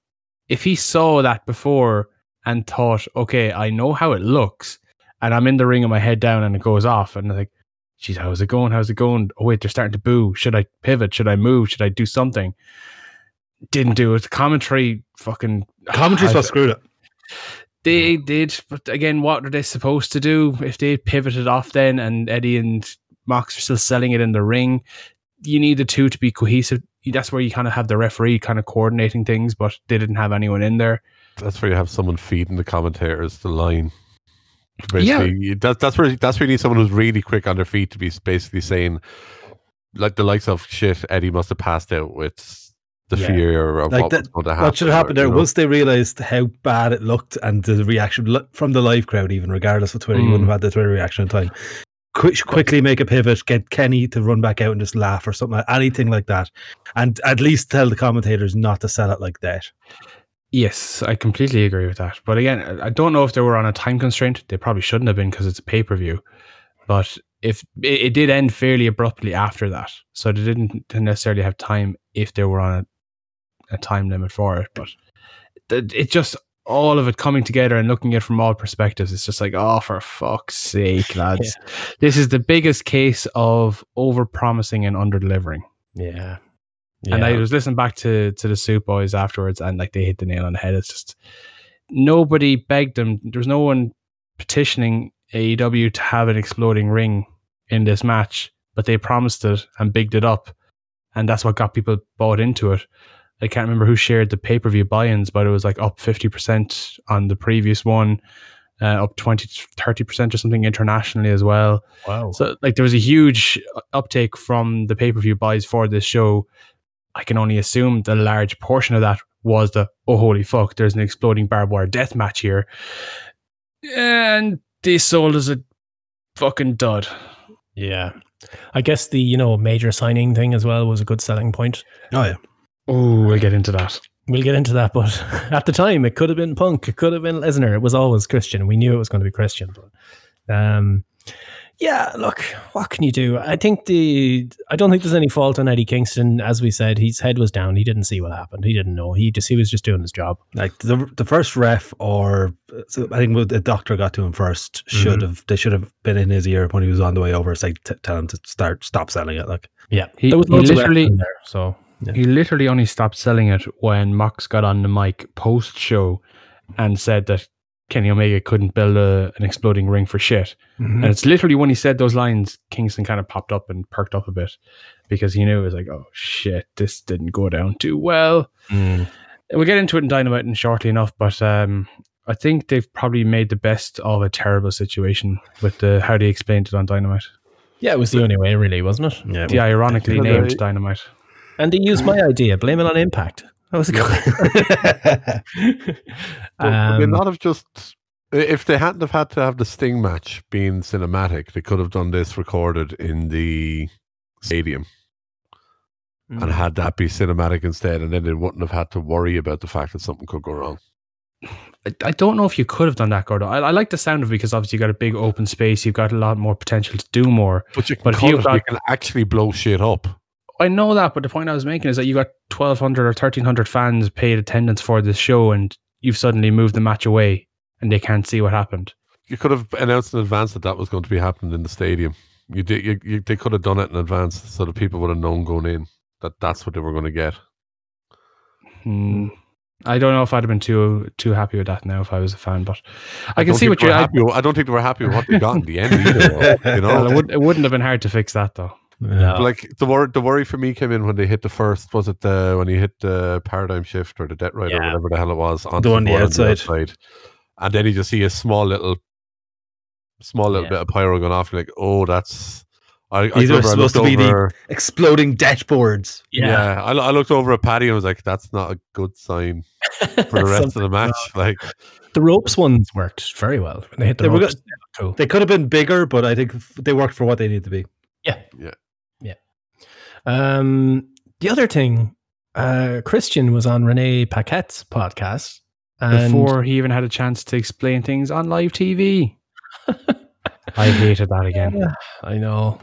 if he saw that before and thought, okay, I know how it looks, and I'm in the ring with my head down and it goes off, and I like, geez, how's it going? How's it going? Oh wait, they're starting to boo. Should I pivot? Should I move? Should I do something? Didn't do it. Commentary, fucking Commentary's I- what screwed it. they did, but again, what are they supposed to do if they pivoted off then and Eddie and Mox are still selling it in the ring? You need the two to be cohesive. That's where you kind of have the referee kind of coordinating things, but they didn't have anyone in there. that's where you have someone feeding the commentators the line. Yeah. Basically, you- that, that's where that's where you need someone who's really quick on their feet to be basically saying, like the likes of shit. Eddie must have passed out with the Yeah. fear of Like what that- going to happen. What should have happened or, there you know. once they realized how bad it looked and the reaction from the live crowd, even regardless of Twitter, you Mm. wouldn't have had the Twitter reaction in time. Quick, quickly make a pivot, get Kenny to run back out and just laugh or something, anything like that, and at least tell the commentators not to sell it like that. Yes, I completely agree with that. But again, I- I don't know if they were on a time constraint. They probably shouldn't have been because it's a pay per view. But if it, it did end fairly abruptly after that, so they didn't necessarily have time if they were on a, a time limit for it. But th- it just all of it coming together and looking at it from all perspectives, it's just like, oh, for fuck's sake, <laughs> lads! This is the biggest case of over promising and under delivering. yeah. And I was listening back to to the Soup Boys afterwards, and like they hit the nail on the head. It's just nobody begged them. There was no one petitioning AEW to have an exploding ring in this match, but they promised it and bigged it up, and that's what got people bought into it. I can't remember who shared the pay per view buy-ins, but it was like up fifty percent on the previous one, uh, up 20 30 percent or something internationally as well. wow. So like there was a huge uptake from the pay per view buys for this show. I can only assume the large portion of that was the oh holy fuck, there's an exploding barbed wire death match here, and they sold as a fucking dud. yeah. I guess the you know major signing thing as well was a good selling point. Oh yeah, Oh, we'll get into that. We'll get into that, but <laughs> at the time it could have been Punk, it could have been Lesnar. It was always Christian. We knew it was going to be Christian, but um, yeah. Look, what can you do? I think the I don't think there's any fault on Eddie Kingston. As we said, his head was down. He didn't see what happened. He didn't know. He just he was just doing his job. like the the first ref or so I think the doctor got to him first should have they should have been in his ear when he was on the way over. It's like t- tell him to start stop selling it. Like Yeah, He- there was he loads literally- in there. So He literally only stopped selling it when Mox got on the mic post show and said that Kenny Omega couldn't build a, an exploding ring for shit. Mhm. And it's literally when he said those lines, Kingston kind of popped up and perked up a bit because he knew it was like, oh shit, this didn't go down too well. Mm. We'll get into it in Dynamite in shortly enough, but um, I think they've probably made the best of a terrible situation with the how they explained it on Dynamite. Yeah, it was the only way, really, wasn't it? Yeah, The ironically Yeah, named Dynamite. And they used my idea. Blame it on Impact. That was a good. But would they Um, not have just if they hadn't have had to have the Sting match being cinematic, they could have done this recorded in the stadium Mm. and had that be cinematic instead, and then they wouldn't have had to worry about the fact that something could go wrong. I, I don't know if you could have done that, Gordo. I, I like the sound of it because obviously you've got a big open space. You've got a lot more potential to do more. But you can But if you've it, you can actually blow shit up. I know that, but the point I was making is that you got 1,200 or 1,300 fans paid attendance for this show and you've suddenly moved the match away and they can't see what happened. You could have announced in advance that that was going to be happening in the stadium. You did. You, you, they could have done it in advance so that people would have known going in that that's what they were going to get. Hmm. I don't know if I'd have been too too happy with that now if I was a fan, but I, can see what you're. I, happy I don't think they were happy with what they got in the end either. though, you <laughs> know, well, it, would, it wouldn't have been hard to fix that though. No. like the worry, the worry for me came in when they hit the first. Was it the when he hit the paradigm shift or the Death Rider or whatever the hell it was on The one on the outside. and then you just see a small little, small little Yeah. bit of pyro going off. You're like, oh, that's. I, I These are remember I supposed to be the- Exploding dashboards. Yeah, I, I looked over at Paddy and was like, "That's not a good sign <laughs> for the rest of the match." Like, the ropes ones worked very well when they hit the They were ropes. good. they cool. They could have been bigger, but I think they worked for what they needed to be. Um, the other thing, uh, Christian was on Renee Paquette's podcast. And Before he even had a chance to explain things on live TV. <laughs> I hated that again. Yeah, I know,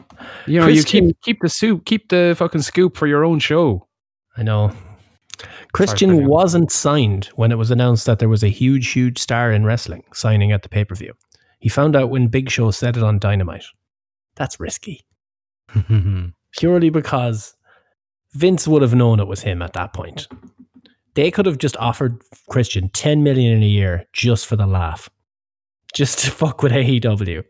You know, Christian- you keep keep the soup, keep the fucking scoop for your own show. I know. Christian Christian. wasn't signed when it was announced that there was a huge, huge star in wrestling signing at the pay per view. He found out when Big Show said it on Dynamite. That's risky. <laughs> purely because Vince would have known it was him at that point. They could have just offered Christian 10 million in a year just for the laugh, just to <laughs> fuck with AEW.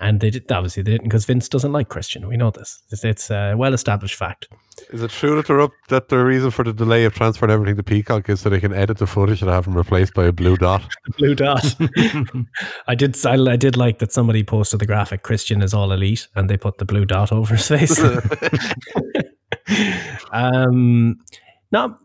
And they did, obviously they didn't because Vince doesn't like Christian. We know this. It's, it's a well established fact. is it true that they're up? That the reason for the delay of transferring everything to Peacock is so they can edit the footage and have them replaced by a blue dot? <laughs> Blue dot. <laughs> I did. I, I did like that somebody posted the graphic. Christian is all elite, and they put the blue dot over his face. <laughs> um, not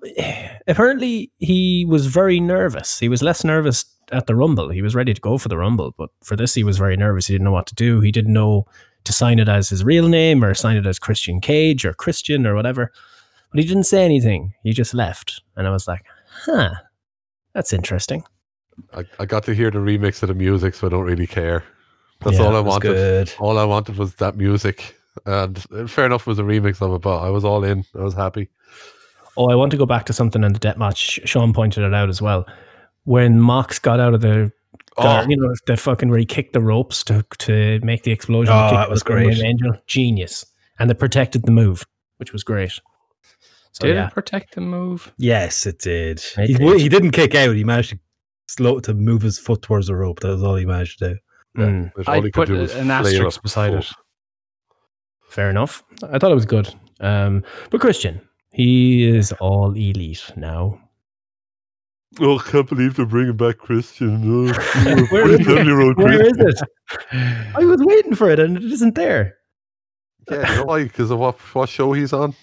apparently he was very nervous. He was less nervous at the Rumble. He was ready to go for the Rumble, but for this he was very nervous. He didn't know what to do. He didn't know to sign it as his real name or sign it as Christian Cage or Christian or whatever. But he didn't say anything. He just left, and I was like, "Huh, that's interesting." I, I got to hear the remix of the music, so I don't really care. That's Yeah, all I wanted. good. All I wanted was that music, and uh, fair enough, it was a remix of it, but I was all in. I was happy. Oh, I want to go back to something in the death match. Sean pointed it out as well. When Mox got out of the, Oh, you know, the fucking where he kicked the ropes to to make the explosion. Oh, that was great. Angel, genius, and they protected the move, which was great. So Did yeah, it protect the move? Yes, it did. It he, did. he didn't kick out. He managed to slow to move his foot towards the rope. That was all he managed to do. Mm, That's all I'd he could put do an asterisk beside his it. fair enough. I thought it was good. Um, but Christian, he is all elite now. Oh, I can't believe they're bringing back Christian. Oh, <laughs> Where is it? 47-year-old Where Christian. is it? I was waiting for it, and it isn't there. Yeah, you why? Because of what, what show he's on.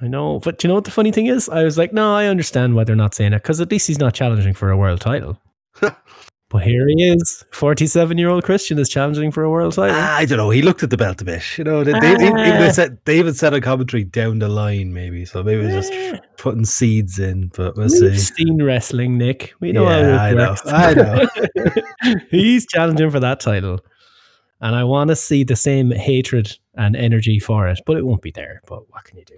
I know, but do you know what the funny thing is? I was like, no, I understand why they're not saying it because at least he's not challenging for a world title. <laughs> but here he is, forty-seven-year-old Christian is challenging for a world title. Ah, I don't know. He looked at the belt a bit. You know, they, they, even, even they Ah. said they even said a commentary down the line, maybe. So maybe it was just putting seeds in. But we'll We've see. seen wrestling, Nick. We know Yeah, how I it know. works. I know. <laughs> <laughs> he's challenging for that title, and I want to see the same hatred and energy for it, but it won't be there. But what can you do?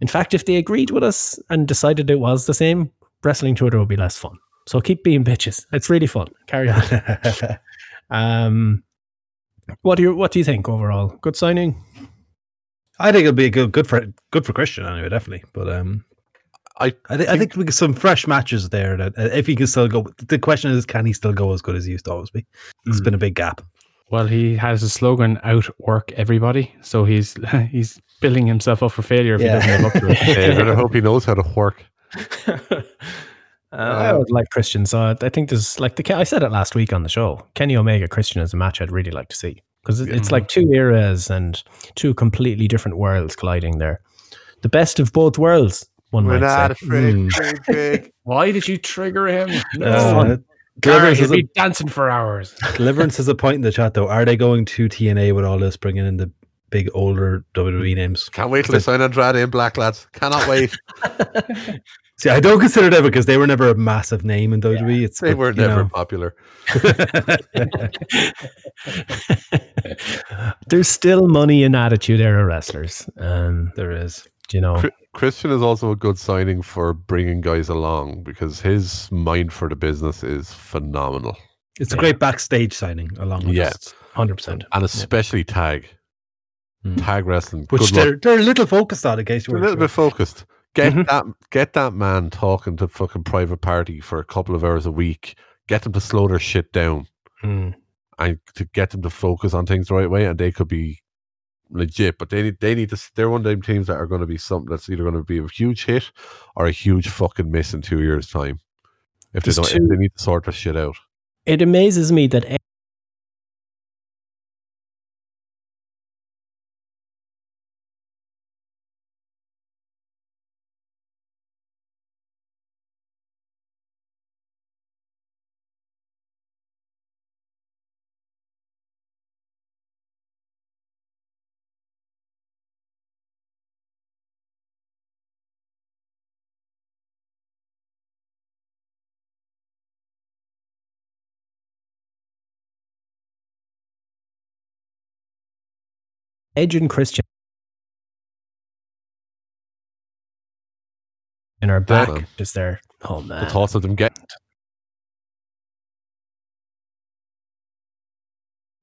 In fact, if they agreed with us and decided it was the same, wrestling Twitter would be less fun. So keep being bitches. It's really fun. Carry on. <laughs> um, what do you What do you think overall? Good signing. I think it'll be good, good for good for Christian anyway, definitely. But um, I I, th- I think we get some fresh matches there. That uh, if he can still go, the question is, can he still go as good as he used to always be? It's Mm. been a big gap. Well, he has a slogan: "Outwork everybody." So he's <laughs> he's building himself up for failure if Yeah. he doesn't live up to it. <laughs> David, I hope he knows how to work. Uh, I would like Christian. So I- I think there's like the I said it last week on the show. Kenny Omega Christian is a match I'd really like to see because it's like two eras and two completely different worlds colliding there. The best of both worlds. One We're might not say. afraid. Mm. Craig, Craig. <laughs> Why did you trigger him? <laughs> Uh, Deliverance, he'll has a, be dancing for hours. <laughs> Deliverance has a point in the chat though. Are they going to TNA with all this, bringing in the big older WWE names? Can't wait till they sign Andrade and Black lads. Cannot wait. See, I don't consider them because they were never a massive name in WWE. It's They but, were never know. popular. <laughs> There's still money in Attitude Era wrestlers. Um, there is. you know, Christian is also a good signing for bringing guys along because his mind for the business is phenomenal, It's a great backstage signing along with Yeah. this. hundred percent. and especially tag, Hmm. tag wrestling. Which good they're, they're a little focused on in case you were a little bit focused. Get Mhm. that get that man talking to fucking private party for a couple of hours a week. Get them to slow their shit down Mm. and to get them to focus on things the right way, and they could be legit. But they need they need to. They're one of them teams that are going to be something that's either going to be a huge hit or a huge fucking miss in two years' time. If they don't, two- if they need to sort this shit out. It amazes me that Edge and Christian in our back is there. Oh The man, thoughts of them getting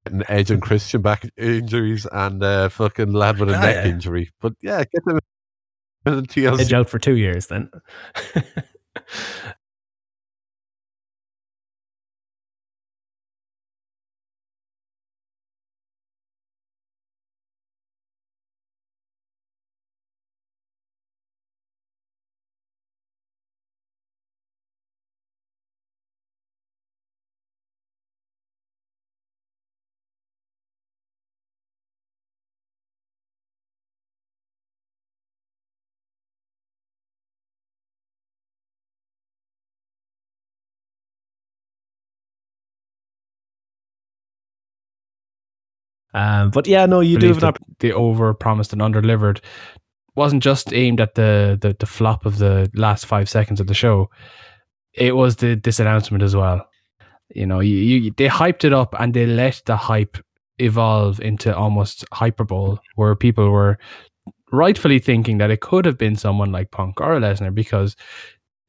getting Edge and Christian back injuries and uh, fucking lad with a Ah, neck yeah. injury. But yeah, get them in TLC. Edge out for two years then. <laughs> um, but yeah, no, you do have an that they over promised and under delivered wasn't just aimed at the, the the flop of the last five seconds of the show. It was the this announcement as well. You know, you, you they hyped it up and they let the hype evolve into almost hyperbole, where people were rightfully thinking that it could have been someone like Punk or Lesnar because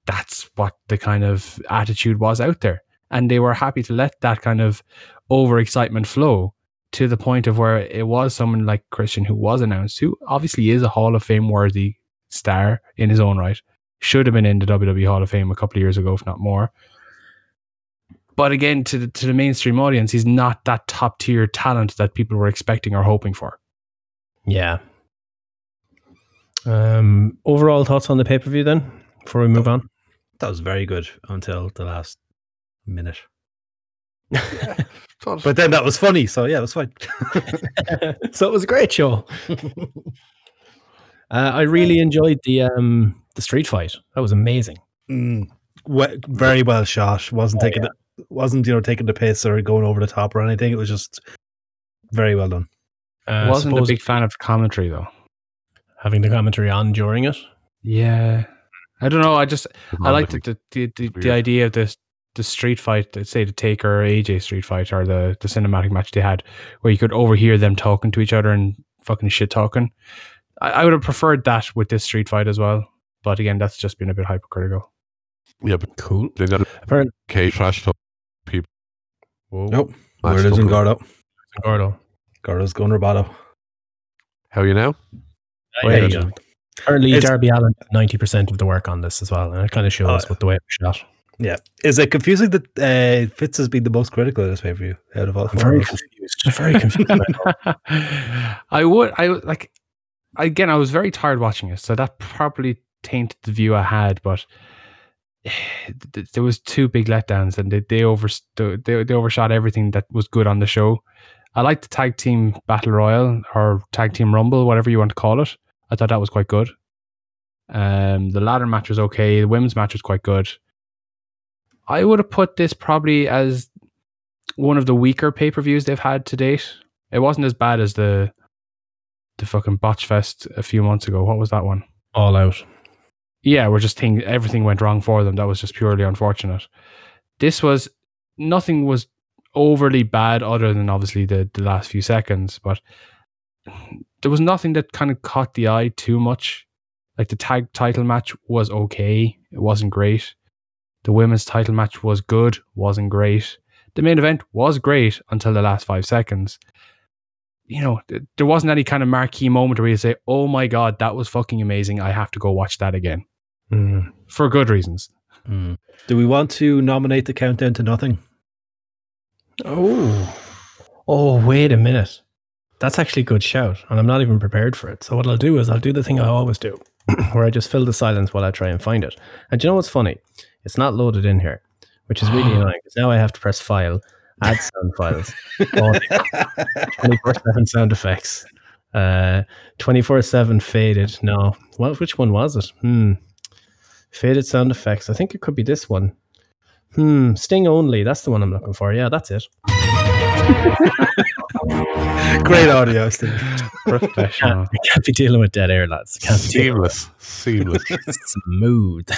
that's what the kind of attitude was out there, and they were happy to let that kind of overexcitement flow to the point of where it was someone like Christian who was announced, who obviously is a Hall of Fame worthy star in his own right, should have been in the WWE Hall of Fame a couple of years ago, if not more. But again, to the, to the mainstream audience, he's not that top tier talent that people were expecting or hoping for. Yeah. Um, overall thoughts on the pay per view then before we move on. That was very good until the last minute. Thought- But then that was funny, so yeah, it was fine. <laughs> so it was a great show. <laughs> Uh, I really enjoyed the um the street fight. That was amazing. Mm, we- very well shot. Wasn't Oh, taking the, wasn't you know taking the piss or going over the top or anything. It was just very well done. Uh, Wasn't a big fan of commentary though. having the commentary on during it. Yeah, I don't know. I just I liked the the, the, the, idea of this the street fight, let's say the Taker or AJ street fight or the the cinematic match they had, where you could overhear them talking to each other and fucking shit talking. I, I would have preferred that with this street fight as well. But again, that's just been a bit hypocritical. yeah, but Cool. they got Apparently, K trash talk. Nope. Matched Where it is up in with- Gordo. Gordo. Gordo's going Roboto. How are you now? There you yeah. go. Apparently, It's- Darby Allin ninety percent of the work on this as well, and it kind of shows Oh, with the way it was shot. Yeah. Is it confusing that uh, Fitz has been the most critical of this pay per view out of all I'm very of us? confused. Very confused. <laughs> I would. I like. Again, I was very tired watching it, so that probably tainted the view I had. But <sighs> there was two big letdowns, and they they over they, they overshot everything that was good on the show. I liked the tag team battle royal or tag team rumble, whatever you want to call it. I thought that was quite good. Um, the ladder match was okay. The women's match was quite good. I would have put this probably as one of the weaker pay per views they've had to date. It wasn't as bad as the the fucking botch fest a few months ago. What was that one? All out. Yeah, we're just thinking everything went wrong for them. That was just purely unfortunate. This was nothing was overly bad other than obviously the, the last few seconds, but there was nothing that kind of caught the eye too much. Like the tag title match was okay. It wasn't great. The women's title match was good, wasn't great. The main event was great until the last five seconds. You know, th- there wasn't any kind of marquee moment where you say, "Oh my god, that was fucking amazing! I have to go watch that again." Mm. For good reasons. Hmm. Do we want to nominate the countdown to nothing? Oh, oh, wait a minute. That's actually a good shout, and I'm not even prepared for it. So what I'll do is I'll do the thing I always do, <clears throat> where I just fill the silence while I try and find it. And do you know what's funny? It's not loaded in here, which is really annoying because now I have to press file, add sound files, <laughs> twenty four seven sound effects, uh, twenty four seven faded. No, well, which one was it? Hmm, faded sound effects. I think it could be this one. Hmm, Sting only. That's the one I'm looking for. Yeah, that's it. <laughs> Great audio, Steve. Professional. I <laughs> can't be dealing with dead air, lads. Can't be dealing with Seamless, seamless. <laughs> smooth.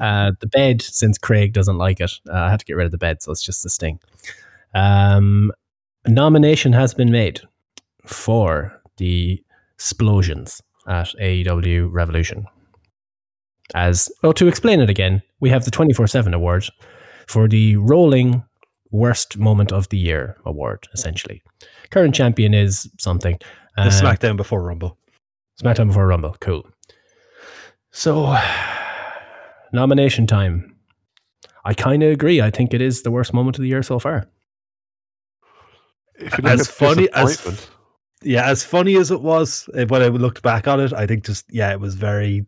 Uh, the bed, since Craig doesn't like it, uh, I had to get rid of the bed, so it's just the sting. Um, a nomination has been made for the explosions at AEW Revolution. As oh, to explain it again, we have the twenty four seven award for the rolling worst moment of the year award. Essentially, current champion is something. The Uh, SmackDown before Rumble. SmackDown before Rumble. Cool. So, <sighs> nomination time. I kind of agree. I think it is the worst moment of the year so far. If As funny as- Yeah, as funny as it was when I looked back on it, I think just yeah, it was very,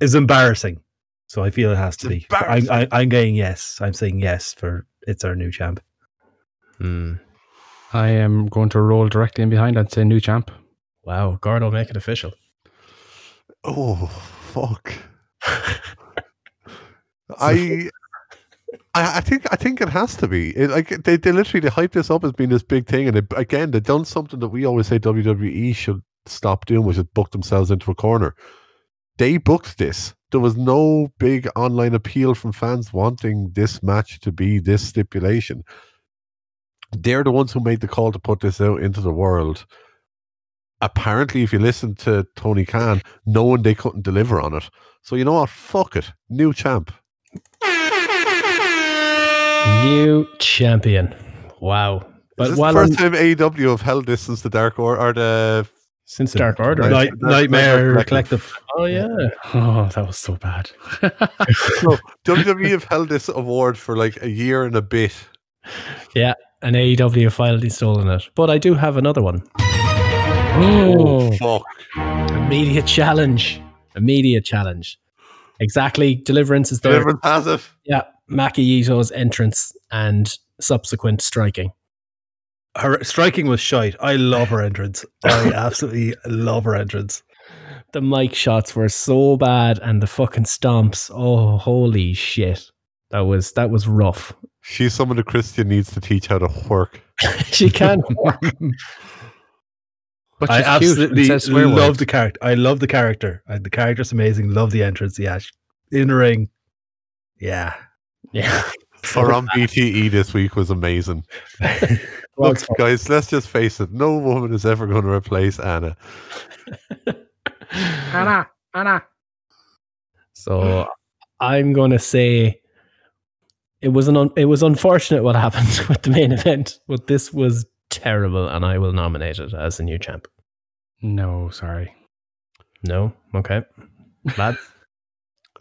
it's embarrassing. So I feel it has to It's be. I, I, I'm going yes. I'm saying yes for it's our new champ. Hmm. I am going to roll directly in behind and say new champ. Wow, Gordo, make it official. oh fuck! <laughs> I, I, I think, I think it has to be. It, like they, they literally they hype this up as being this big thing, and it, again, they've done something that we always say WWE should stop doing, which is book themselves into a corner. They booked this. There was no big online appeal from fans wanting this match to be this stipulation. They're the ones who made the call to put this out into the world. Apparently, if you listen to Tony Khan, knowing they couldn't deliver on it. So you know what? Fuck it. New champ. New champion. Wow. Is But this while the I'm, first time AEW have held this since the Dark Order or the since Dark Order. Right. Night, Night- Nightmare Nightmare Collective. Oh yeah. Oh, that was so bad. <laughs> no, WWE have held this award for like a year and a bit. Yeah, and AEW have finally stolen it. But I do have another one. oh, oh Fuck. Immediate challenge. Immediate challenge. Exactly. Deliverance is there. Deliverance has it. Yeah. Maki Ito's entrance and subsequent striking. Her striking was shite. I love her entrance. I <laughs> absolutely love her entrance. The mic shots were so bad and the fucking stomps. Oh, holy shit. That was that was rough. She's someone that Christian needs to teach how to work. <laughs> she can't <laughs> work. but I she's cute and absolutely love words. the character. I love the character. Uh, the character's amazing. Love the entrance. Yeah, sh- in the ring. Yeah. Yeah. <laughs> Her on BTE this week was amazing. <laughs> Look, guys, let's just face it. No woman is ever going to replace Anna. <laughs> Anna, Anna. So I'm going to say it was an un- it was unfortunate what happened with the main event, but this was terrible, and I will nominate it as the new champ. No, sorry. No. Okay. Lad,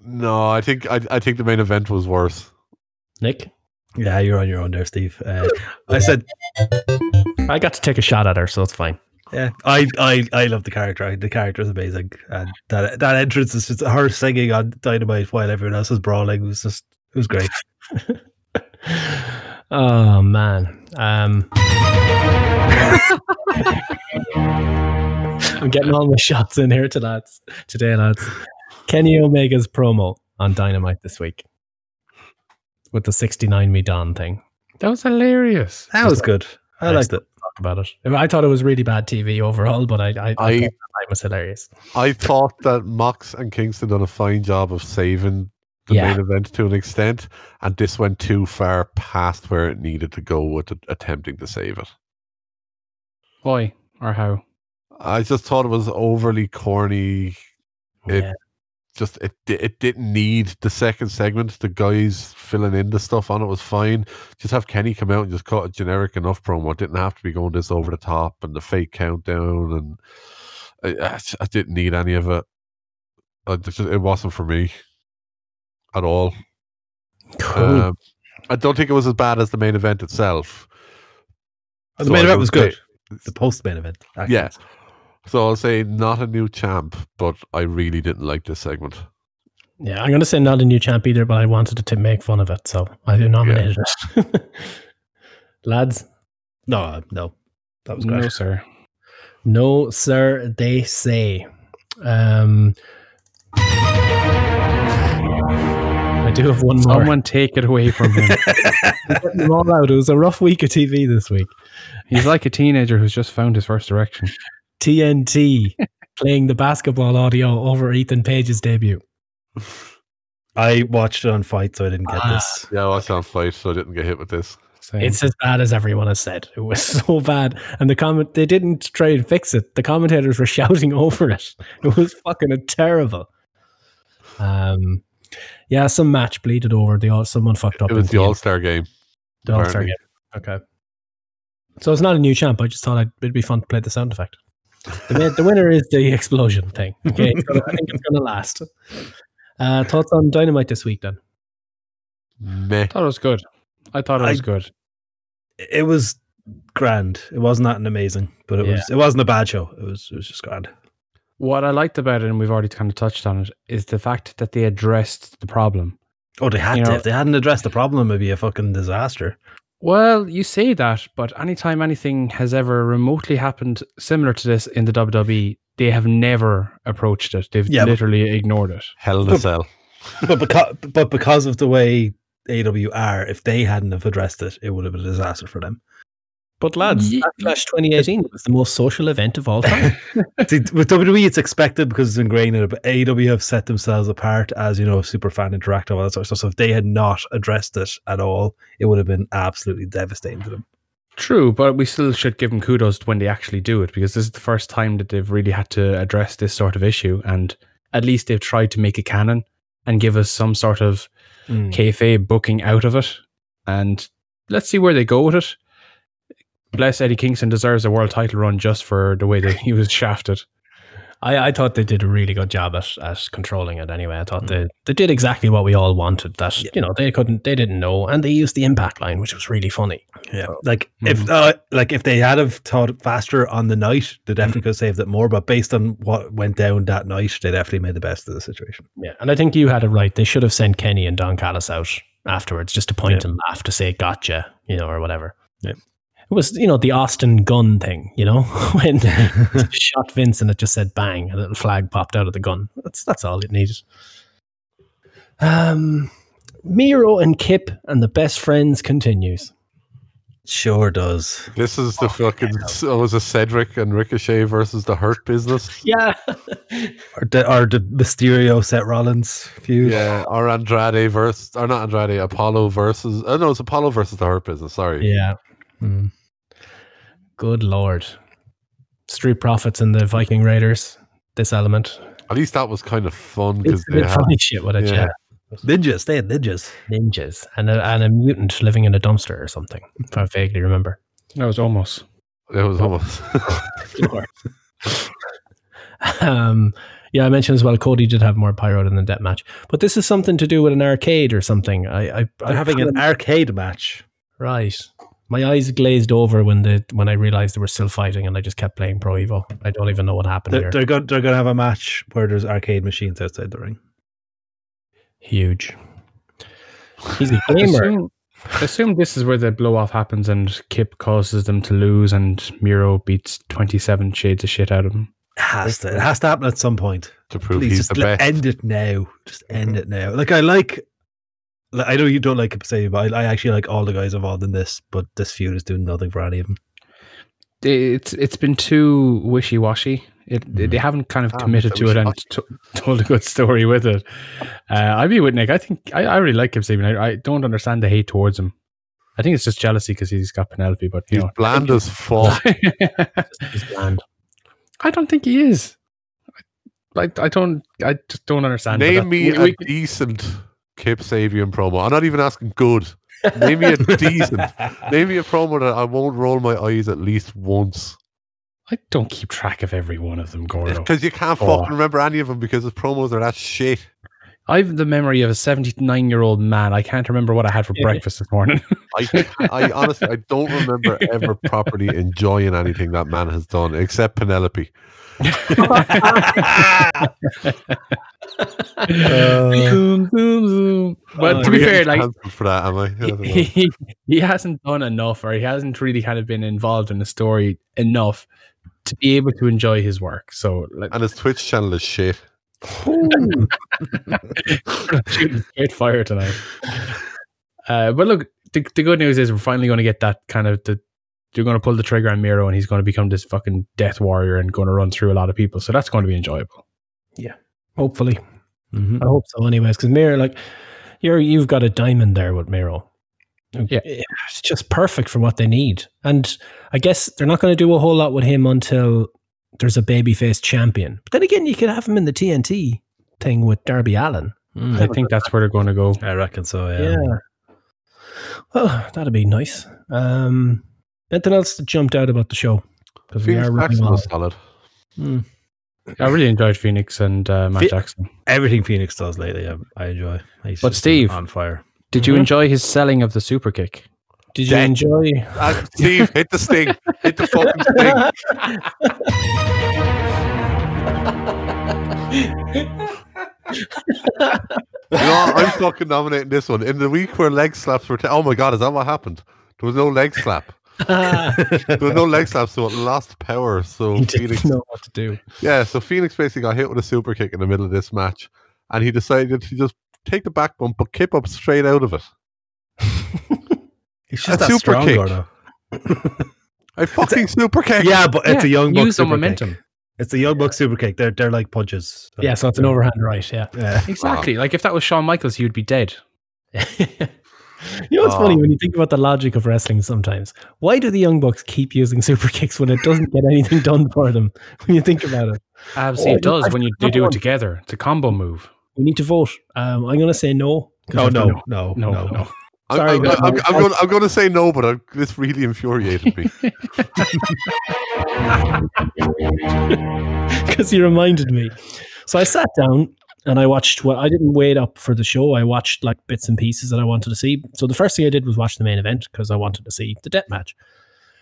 No, I think I, I think the main event was worse. Nick, Yeah, you're on your own there, Steve. Uh, I said, I got to take a shot at her, so it's fine. yeah, I, I, I love the character. The character is amazing, and that that entrance is just her singing on Dynamite while everyone else is brawling. It was just, it was great. <laughs> Oh man. Um, <laughs> I'm getting all my shots in here to lads today, lads. Kenny Omega's promo on Dynamite this week with the 69 me Don thing. That was hilarious. That was good. I liked it. Talk about it. I thought it was really bad TV overall, but I I, I, I- thought was hilarious. I thought that Mox and Kingston done a fine job of saving the Yeah. main event to an extent, and this went too far past where it needed to go with it- attempting to save it. Why or how? I just thought it was overly corny. It Yeah. Just it it didn't need the second segment. The guys filling in the stuff on it was fine. Just have Kenny come out and just cut a generic enough promo. It didn't have to be going this over the top and the fake countdown. And I, I I didn't need any of it. Just, it wasn't for me at all. Cool. Um, I don't think it was as bad as the main event itself. The So main event was say- good. The post main event. actually. Yeah. So I'll say not a new champ, but I really didn't like this segment. yeah, I'm going to say not a new champ either, but I wanted to make fun of it, so I nominated it. <laughs> Lads, No, uh, no, that was great. No, sir. no, sir, they say. Um, I do have one more. Someone take it away from him. <laughs> Them all out. It was a rough week of TV this week. He's like a teenager who's just found his first erection. TNT playing the basketball audio over Ethan Page's debut. <laughs> I watched it on FITE, so I didn't get Ah. this. Yeah, I watched on FITE, so I didn't get hit with this. Same. It's as bad as everyone has said. It was <laughs> so bad, and the comment they didn't try and fix it. The commentators were <laughs> shouting over it. It was fucking terrible. Um, yeah, some match bleeded over. The all someone fucked up. It was in the All Star game. the All Star game. Okay, so it's not a new champ. I just thought I'd, it'd be fun to play the sound effect. The, the winner is the explosion thing. Okay, <laughs> It's gonna- I think it's going to last. Uh, thoughts on Dynamite this week then? Meh. thought it was good. I thought it was I- good. It was grand. It wasn't that amazing, but it was. It wasn't a bad show. It was. It was just grand. What I liked about it, and we've already kind of touched on it, is the fact that they addressed the problem. Oh, they had You to. know- if they hadn't addressed the problem, it'd be a fucking disaster. Well, you say that, but anytime anything has ever remotely happened similar to this in the WWE, they have never approached it. They've Yeah, literally ignored it. Hell in a cell. <laughs> but because but because of the way AW are, if they hadn't have addressed it, it would have been a disaster for them. But lads, Ye- Backlash 2018 was the most social event of all time. <laughs> See, with WWE, it's expected because it's ingrained in it. But AW have set themselves apart as you know, super fan interactive, all that sort of stuff. So if they had not addressed it at all, it would have been absolutely devastating to them. True, but we still should give them kudos when they actually do it because this is the first time that they've really had to address this sort of issue, and at least they've tried to make a canon and give us some sort of Mm. kayfabe booking out of it. And let's see where they go with it. Bless Eddie Kingston deserves a world title run just for the way that he was shafted. I, I thought they did a really good job at, at controlling it anyway. I thought mm. they, they did exactly what we all wanted. That you know, they couldn't they didn't know and they used the impact line, which was really funny. Yeah, like mm. if uh, like if they had have thought faster on the night, they mm-hmm. definitely could have saved it more. But based on what went down that night, they definitely made the best of the situation. Yeah. And I think you had it right. They should have sent Kenny and Don Callis out afterwards just to point Yeah. and laugh to say gotcha, you know, or whatever. Yeah. It was, you know, the Austin gun thing, you know, <laughs> when <laughs> he shot Vince and it just said bang, a little flag popped out of the gun. That's that's all it needed. Um Miro and Kip and the best friends continues. Sure does. This is the fucking. Oh, was it Cedric and Ricochet versus the Hurt Business? <laughs> Yeah. Or the, or the Mysterio Seth Rollins feud. Yeah, or Andrade versus, or not Andrade, Apollo versus. Oh no, it's Apollo versus the Hurt Business. Sorry. yeah. Mm. Good lord. Street Profits and the Viking Raiders. This element. At least that was kind of fun because It's a they bit had. funny shit with it, Yeah. yeah. Ninjas, they had ninjas. ninjas and a, and a mutant living in a dumpster or something. If I vaguely remember. That was almost. That was almost. <laughs> Um, yeah, I mentioned as well. Cody did have more pyro than the death match, but this is something to do with an arcade or something. I, I They're having an arcade match. right. My eyes glazed over when the when I realized they were still fighting, and I just kept playing Pro Evo. I don't even know what happened They're, here. they're going. They're going to have a match where there's arcade machines outside the ring. Huge. He's a <laughs> gamer. Assume, assume this is where the blow off happens and Kip causes them to lose and Miro beats 27 shades of shit out of him. It has to. It has to happen at some point. to prove Please he's just the best. end it now. Just end it now. Like I like. Like, I know you don't like Kasabian, but I, I actually like all the guys involved in this. But this feud is doing nothing for any of them. It's it's been too wishy washy. It, They haven't kind of Ah, committed to it and t- told a good story with it. Uh, I'd be with Nick. I think I, I really like Kip Sabian. I, I don't understand the hate towards him. I think it's just jealousy because he's got Penelope, but you He's know, bland as fuck. <laughs> He's bland. I don't think he is. I, I don't. I just don't understand. but Name that- me we- a we- decent Kip Sabian promo. I'm not even asking good. Name me a <laughs> decent. Name me a promo that I won't roll my eyes at least once. I don't keep track of every one of them, Gordo. <laughs> Because you can't Oh. fucking remember any of them because the promos are that shit. I have the memory of a 79 year old man. I can't remember what I had for Yeah. breakfast this morning. <laughs> I, I honestly, I don't remember ever properly enjoying anything that man has done except Penelope. Zoom, zoom, zoom. But Oh, to be fair, like for that, am I? I he, he hasn't done enough, or he hasn't really kind of been involved in the story enough to be able to enjoy his work. So, like, and his Twitch channel is shit. shooting <laughs> straight fire tonight. Uh, but look, the, the good news is we're finally going to get that kind of the. You're going to pull the trigger on Miro, and he's going to become this fucking death warrior and going to run through a lot of people. So that's going to be enjoyable. Yeah. Hopefully, Mhm. I hope so. Anyways, because Miro, like, you're you've got a diamond there with Miro. Yeah. it's just perfect for what they need. And I guess they're not going to do a whole lot with him until there's a babyface champion. But then again, you could have him in the TNT thing with Darby Allin. Mm. I think that's where they're going to go. I reckon so. Yeah. Yeah. Well, that'd be nice. Um, anything else that jumped out about the show? Because we Fenix are running Jackson was solid. Mm. I really enjoyed Fenix and uh, Matt Phe- Jackson. Everything Fenix does lately, I, I enjoy. He's But Steve- on fire. Did you Mhm. enjoy his selling of the super kick? Did you Dead. enjoy? Uh, Steve, hit the sting. Hit the fucking sting. You know. I'm fucking nominating this one. In the week where leg slaps were. T- oh my god, is that what happened? There was no leg slap. There was no leg slap, so it lost power. So he Fenix, didn't know what to do. yeah, so Fenix basically got hit with a super kick in the middle of this match, and he decided to just take the back bump but kip up straight out of it. He's A just that super strong, kick. Gordo. I fucking super kick. Yeah, but it's a young buck use the super momentum. Kick. It's a young buck super kick. They're they're like punches. Yeah, so it's an overhand right. Yeah. Yeah. Exactly. Like if that was Shawn Michaels, he would be dead. <laughs> you know what's funny Oh. when you think about the logic of wrestling sometimes? Why do the Young Bucks keep using <laughs> super kicks when it doesn't get anything done for them? <laughs> When you think about it, see, Oh, it does I've when you got they do it together. It's a combo move. we need to vote. Um, I'm going to say no. 'cause Oh I've no, no, No, no, no. I'm, <laughs> Sorry, I'm. I'm, I'm, going, I'm going to say no, but I, this really infuriated me. because you reminded me. So I sat down and I watched what I didn't wait up for the show. I watched like bits and pieces that I wanted to see. So the first thing I did was watch the main event because I wanted to see the death match.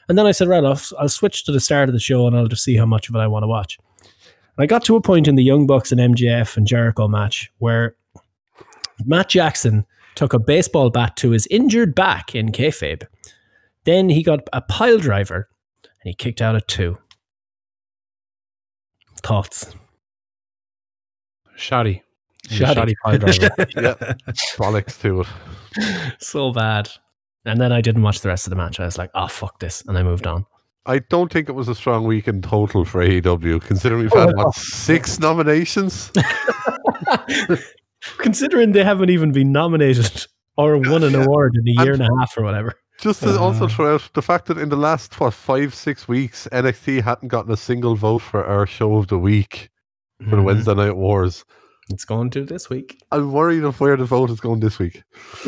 And then I said, right, I'll, I'll switch to the start of the show and I'll just see how much of it I want to watch. And I got to a point in the Young Bucks and MJF and Jericho match where Matt Jackson took a baseball bat to his injured back in kayfabe. Then he got a pile driver and he kicked out at two. Thoughts? Shoddy. Shoddy. Shoddy pile driver. <laughs> yeah, bollocks to it. so bad. And then I didn't watch the rest of the match. I was like, oh, fuck this. And I moved on. I don't think it was a strong week in total for AEW, considering we've had what, <laughs> six nominations. <laughs> Considering they haven't even been nominated or won an award in a year and a half or whatever. Just to also Uh. throw out the fact that in the last what five six weeks, NXT hadn't gotten a single vote for our show of the week for the Mhm. Wednesday Night Wars. It's going to this week. I'm worried of where the vote is going this week. <laughs>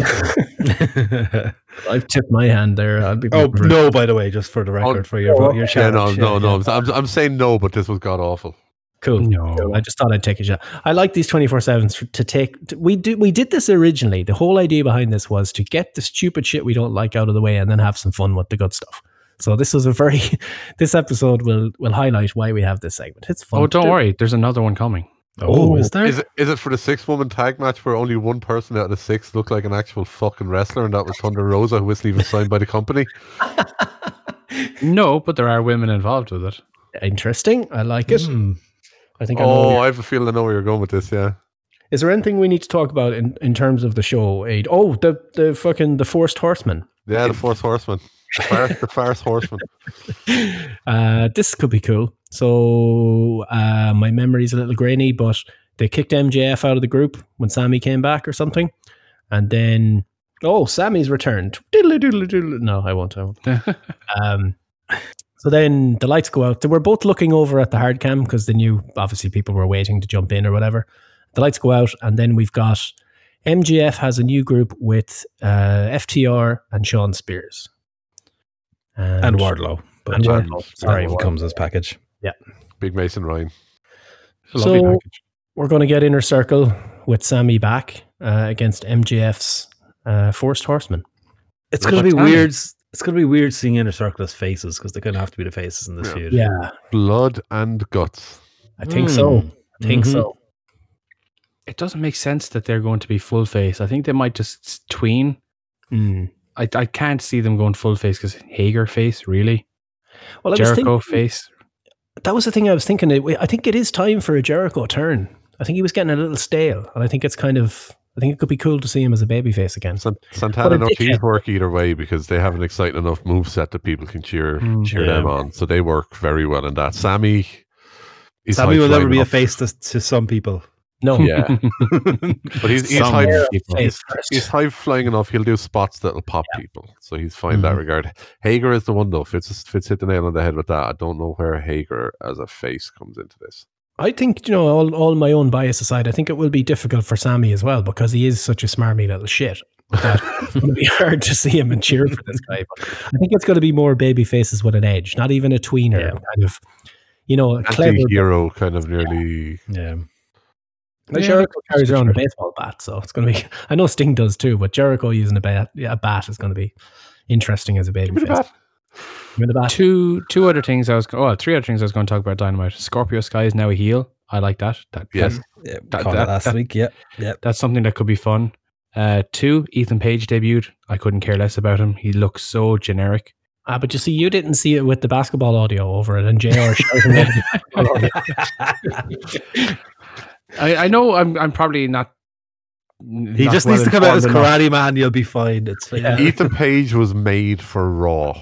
I've tipped my hand there. I'll be oh voting no! By the way, just for the record, for your vote, your Yeah, no, no, no. yeah. I'm, I'm, I'm saying no, but this was god awful. Cool. No. I just thought I'd take a shot. I like these 24 sevens to take. To, we do we did this originally. The whole idea behind this was to get the stupid shit we don't like out of the way and then have some fun with the good stuff. So this was a very. <laughs> This episode will will highlight why we have this segment. It's fun. Oh, don't worry. There's another one coming. Oh, is there? Is it is it for the six woman tag match where only one person out of the six looked like an actual fucking wrestler, and that was Thunder Rosa, who wasn't even signed by the company? <laughs> No, but there are women involved with it. Interesting. I like it. Hmm. I think. I Oh, where- I have a feeling I know where you're going with this. Yeah, Is there anything we need to talk about in, in terms of the show? Aid? Oh, the the fucking the forced horseman. yeah, the forced horseman, the first, the farce horseman. <laughs> Uh, this could be cool. So uh, my memory's a little grainy, but they kicked MJF out of the group when Sammy came back or something, and then oh, Sammy's returned. No, I won't. I won't. <laughs> um, so then the lights go out. They were both looking over at the hard cam because they knew obviously people were waiting to jump in or whatever. The lights go out, and then we've got MJF has a new group with uh, FTR and Shawn Spears. And Wardlow. But And Wardlow. Sorry, that Wardlow. comes as package. Yeah, Big Mason Ryan. Lovely So package. we're going to get Inner Circle with Sammy back uh, against MJF's uh, Forced Horseman. It's gonna be about Tammy? weird. It's gonna be weird seeing Inner Circle as faces because they're gonna have to be the faces in this Yeah. feud. Yeah, Blood and guts. I think so. Hmm. I think Mhm. so. It doesn't make sense that they're going to be full face. I think they might just tween. Mm. I, I can't see them going full face because Hager face, really? Well, I was Jericho thinking, face. that was the thing I was thinking. I think it is time for a Jericho turn. I think he was getting a little stale, and I think it's kind of. I think it could be cool to see him as a babyface again. Sant- Santana and What a Ortiz work either way because they have an exciting enough move set that people can cheer Mm. cheer Yeah. them on. So they work very well in that. Sammy, Sammy will never be a face to, to some people. No, Yeah. <laughs> but he's he's Some high, people. face first. he's high flying enough. He'll do spots that'll pop people. So he's fine in that Mhm. regard. Hager is the one though. Fitz Fitz hit the nail on the head with that. I don't know where Hager as a face comes into this. I think you know all, all my own bias aside, I think it will be difficult for Sammy as well because he is such a smarmy little shit. That <laughs> it's going to be hard to see him and cheer for this guy. But I think it's going to be more baby faces with an edge, not even a tweener, Yeah. kind of, you know, a clever. Anti-hero kind of nearly. Yeah. Like Yeah, Jericho carries for around a baseball bat, so it's going to be. <laughs> I know Sting does too, but Jericho using a bat, a bat is going to be interesting as a baby Give me face. bat. Give me the bat. two two other things I was well three other things I was going to talk about Dynamite. Scorpio Sky is now a heel. I like that. That Yes. that- Yeah. That- that- last that- week. Yeah. Yeah. that's something that could be fun. Uh, two, Ethan Page debuted. I couldn't care less about him. He looks so generic. Ah, but you see, you didn't see it with the basketball audio over it, and Jr. shouting <laughs> <laughs> over the basketball audio. I, I know I'm I'm probably not. He just needs to come out as Karate Man. You'll be fine. It's fine. Yeah. Ethan Page was made for Raw.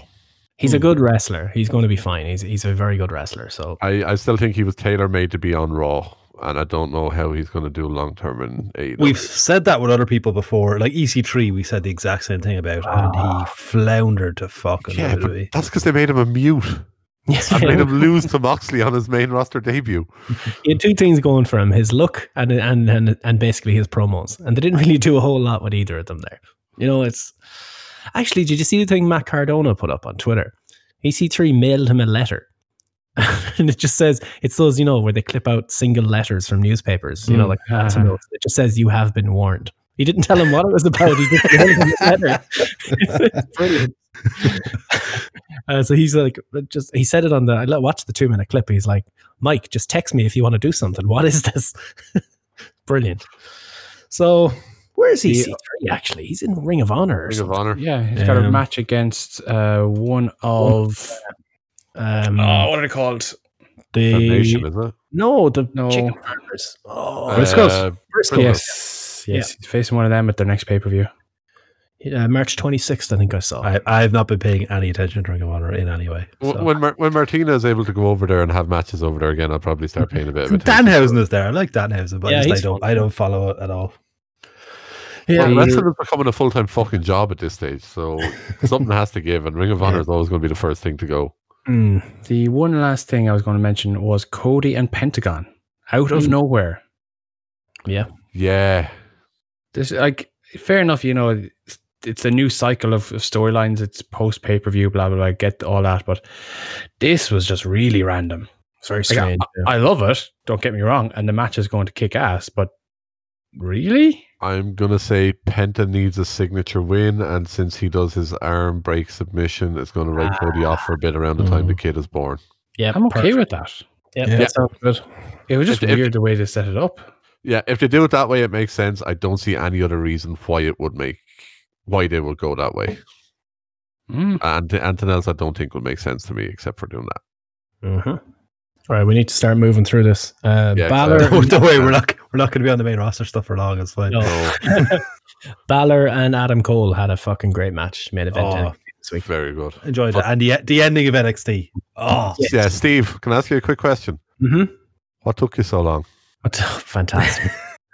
He's a good wrestler. He's going to be fine. He's he's a very good wrestler. So I, I still think he was tailor made to be on Raw, and I don't know how he's going to do long term in AEW. We've said that with other people before. Like EC3, we said the exact same thing about, and Ah. he floundered to fucking yeah, but that's because they made him a mute and made him <laughs> lose to Moxley on his main roster debut. <laughs> he had two things going for him: his look and and and and basically his promos. And they didn't really do a whole lot with either of them there. You know, it's actually. Did you see the thing Matt Cardona put up on Twitter? EC3 mailed him a letter. <laughs> and it just says it's those you know where they clip out single letters from newspapers you know Mm. like lots of notes. it just says you have been warned he didn't tell him what it was about he just mailed him a letter It's brilliant <laughs> uh, so he's like just he said it on the I let- watched the two minute clip he's like Mike just text me if you want to do something what is this <laughs> brilliant so where's he The- actually he's in Ring of Honor or Ring of. Honor. Yeah, he's got a Um, match against uh, one of. um, Oh, what are they called? the Foundation, is it? no the No. chicken farmers oh Briscoes. Uh, Briscoes. Yes, yes, he's facing one of them at their next pay per view. Uh, March 26th, I think I saw. I, I've not been paying any attention to Ring of Honor in any way. so. when Mar- when Martina is able to go over there and have matches over there again, I'll probably start paying a bit of <laughs> attention. Danhausen is there. I like Danhausen, but Yeah, I don't. fun. I don't follow it at all. yeah, Well, wrestling is becoming a full time fucking job at this stage, so something has to give, and Ring of Honor Yeah. is always going to be the first thing to go. Mm. The one last thing I was going to mention was Cody and Pentagon out of Mm. nowhere. yeah. Yeah, This like fair enough, you know. It's, it's a new cycle of, of storylines. It's post pay per view, blah blah blah. I Get all that, but this was just really random. It's very Like, strange. I, I love it. Don't get me wrong, and the match is going to kick ass. But really, I'm gonna say Penta needs a signature win, and since he does his arm break submission, it's going to write ah. Cody off for a bit around the time the mm. kid is born. yeah, I'm okay with that. Yeah, Yeah. that sounds good. It was just If- if- weird the way they set it up. Yeah, if they do it that way, it makes sense. I don't see any other reason why it would make why they would go that way. Mm. And anything else, I don't think would make sense to me, except for doing that. Mm-hmm. All right, we need to start moving through this. Uh, Yeah, Balor, exactly. <laughs> Don't worry, we're not we're not going to be on the main roster stuff for long. It's fine. No. <laughs> Balor and Adam Cole had a fucking great match, main event Oh. This week. very good. Enjoyed it, and the the ending of NXT. Oh, Yes. Yeah, Steve, can I ask you a quick question? Mm-hmm. What took you so long? <laughs> Fantastic.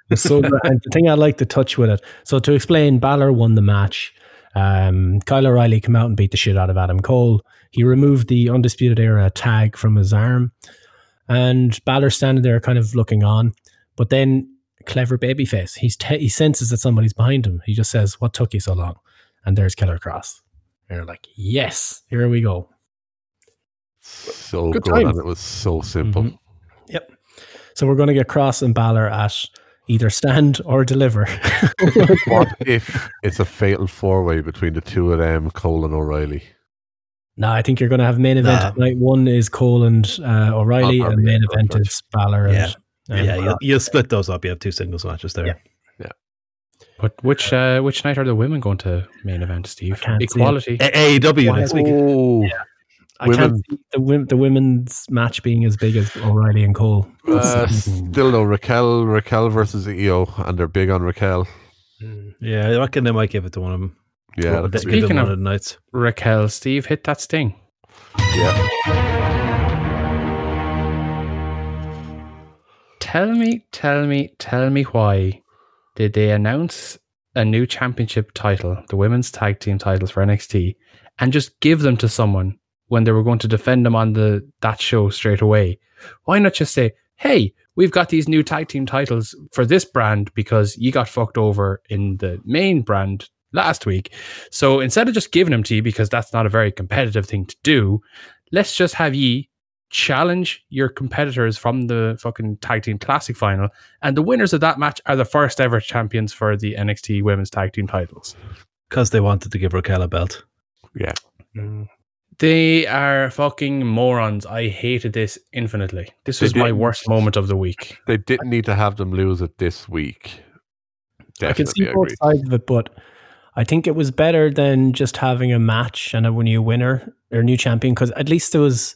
It's so. <laughs> And the thing I like to touch with it. So to explain, Balor won the match. Um, Kyle O'Reilly came out and beat the shit out of Adam Cole. He removed the Undisputed Era tag from his arm, and Balor standing there, kind of looking on. But then, clever babyface, he's te- he senses that somebody's behind him. He just says, "What took you so long?" And there's Killer Kross. And you're like, "Yes, here we go." So Good good, and it was so simple. Mhm. Yep. So we're going to get Kross and Balor at either stand or deliver. <laughs> What <laughs> if it's a fatal four way between the two of them, Cole and O'Reilly? No, I think you're going to have main event Nah. tonight. One is Cole and uh, O'Reilly, and main event good is Balor. Yeah. And, and yeah, you'll, you'll split those up. You have two singles matches there. Yeah. But which uh, which night are the women going to main event, Steve? can't see it. Equality. A- AEW next week. Oh, I women. can't see the, wom- the women's match being as big as O'Reilly and Cole. uh, still no Raquel, Raquel versus Io, and they're big on Raquel. Yeah, I reckon they might give it to one of them. Yeah, Well, that's they- big. give them Speaking of- of nights. Raquel, Steve, hit that sting. yeah. Tell me, tell me, tell me why did they announce a new championship title, the women's tag team titles for NXT, and just give them to someone when they were going to defend them on the that show straight away? Why not just say, "Hey, we've got these new tag team titles for this brand because you got fucked over in the main brand last week." So instead of just giving them to you because that's not a very competitive thing to do, let's just have ye challenge your competitors from the fucking tag team classic final and the winners of that match are the first ever champions for the NXT women's tag team titles. Because they wanted to give Raquel a belt. Yeah. Mm. They are fucking morons. I hated this infinitely. This was my worst moment of the week. They didn't need to have them lose it this week. I can see Definitely both sides of it, but I think it was better than just having a match and a new winner or new champion because at least there was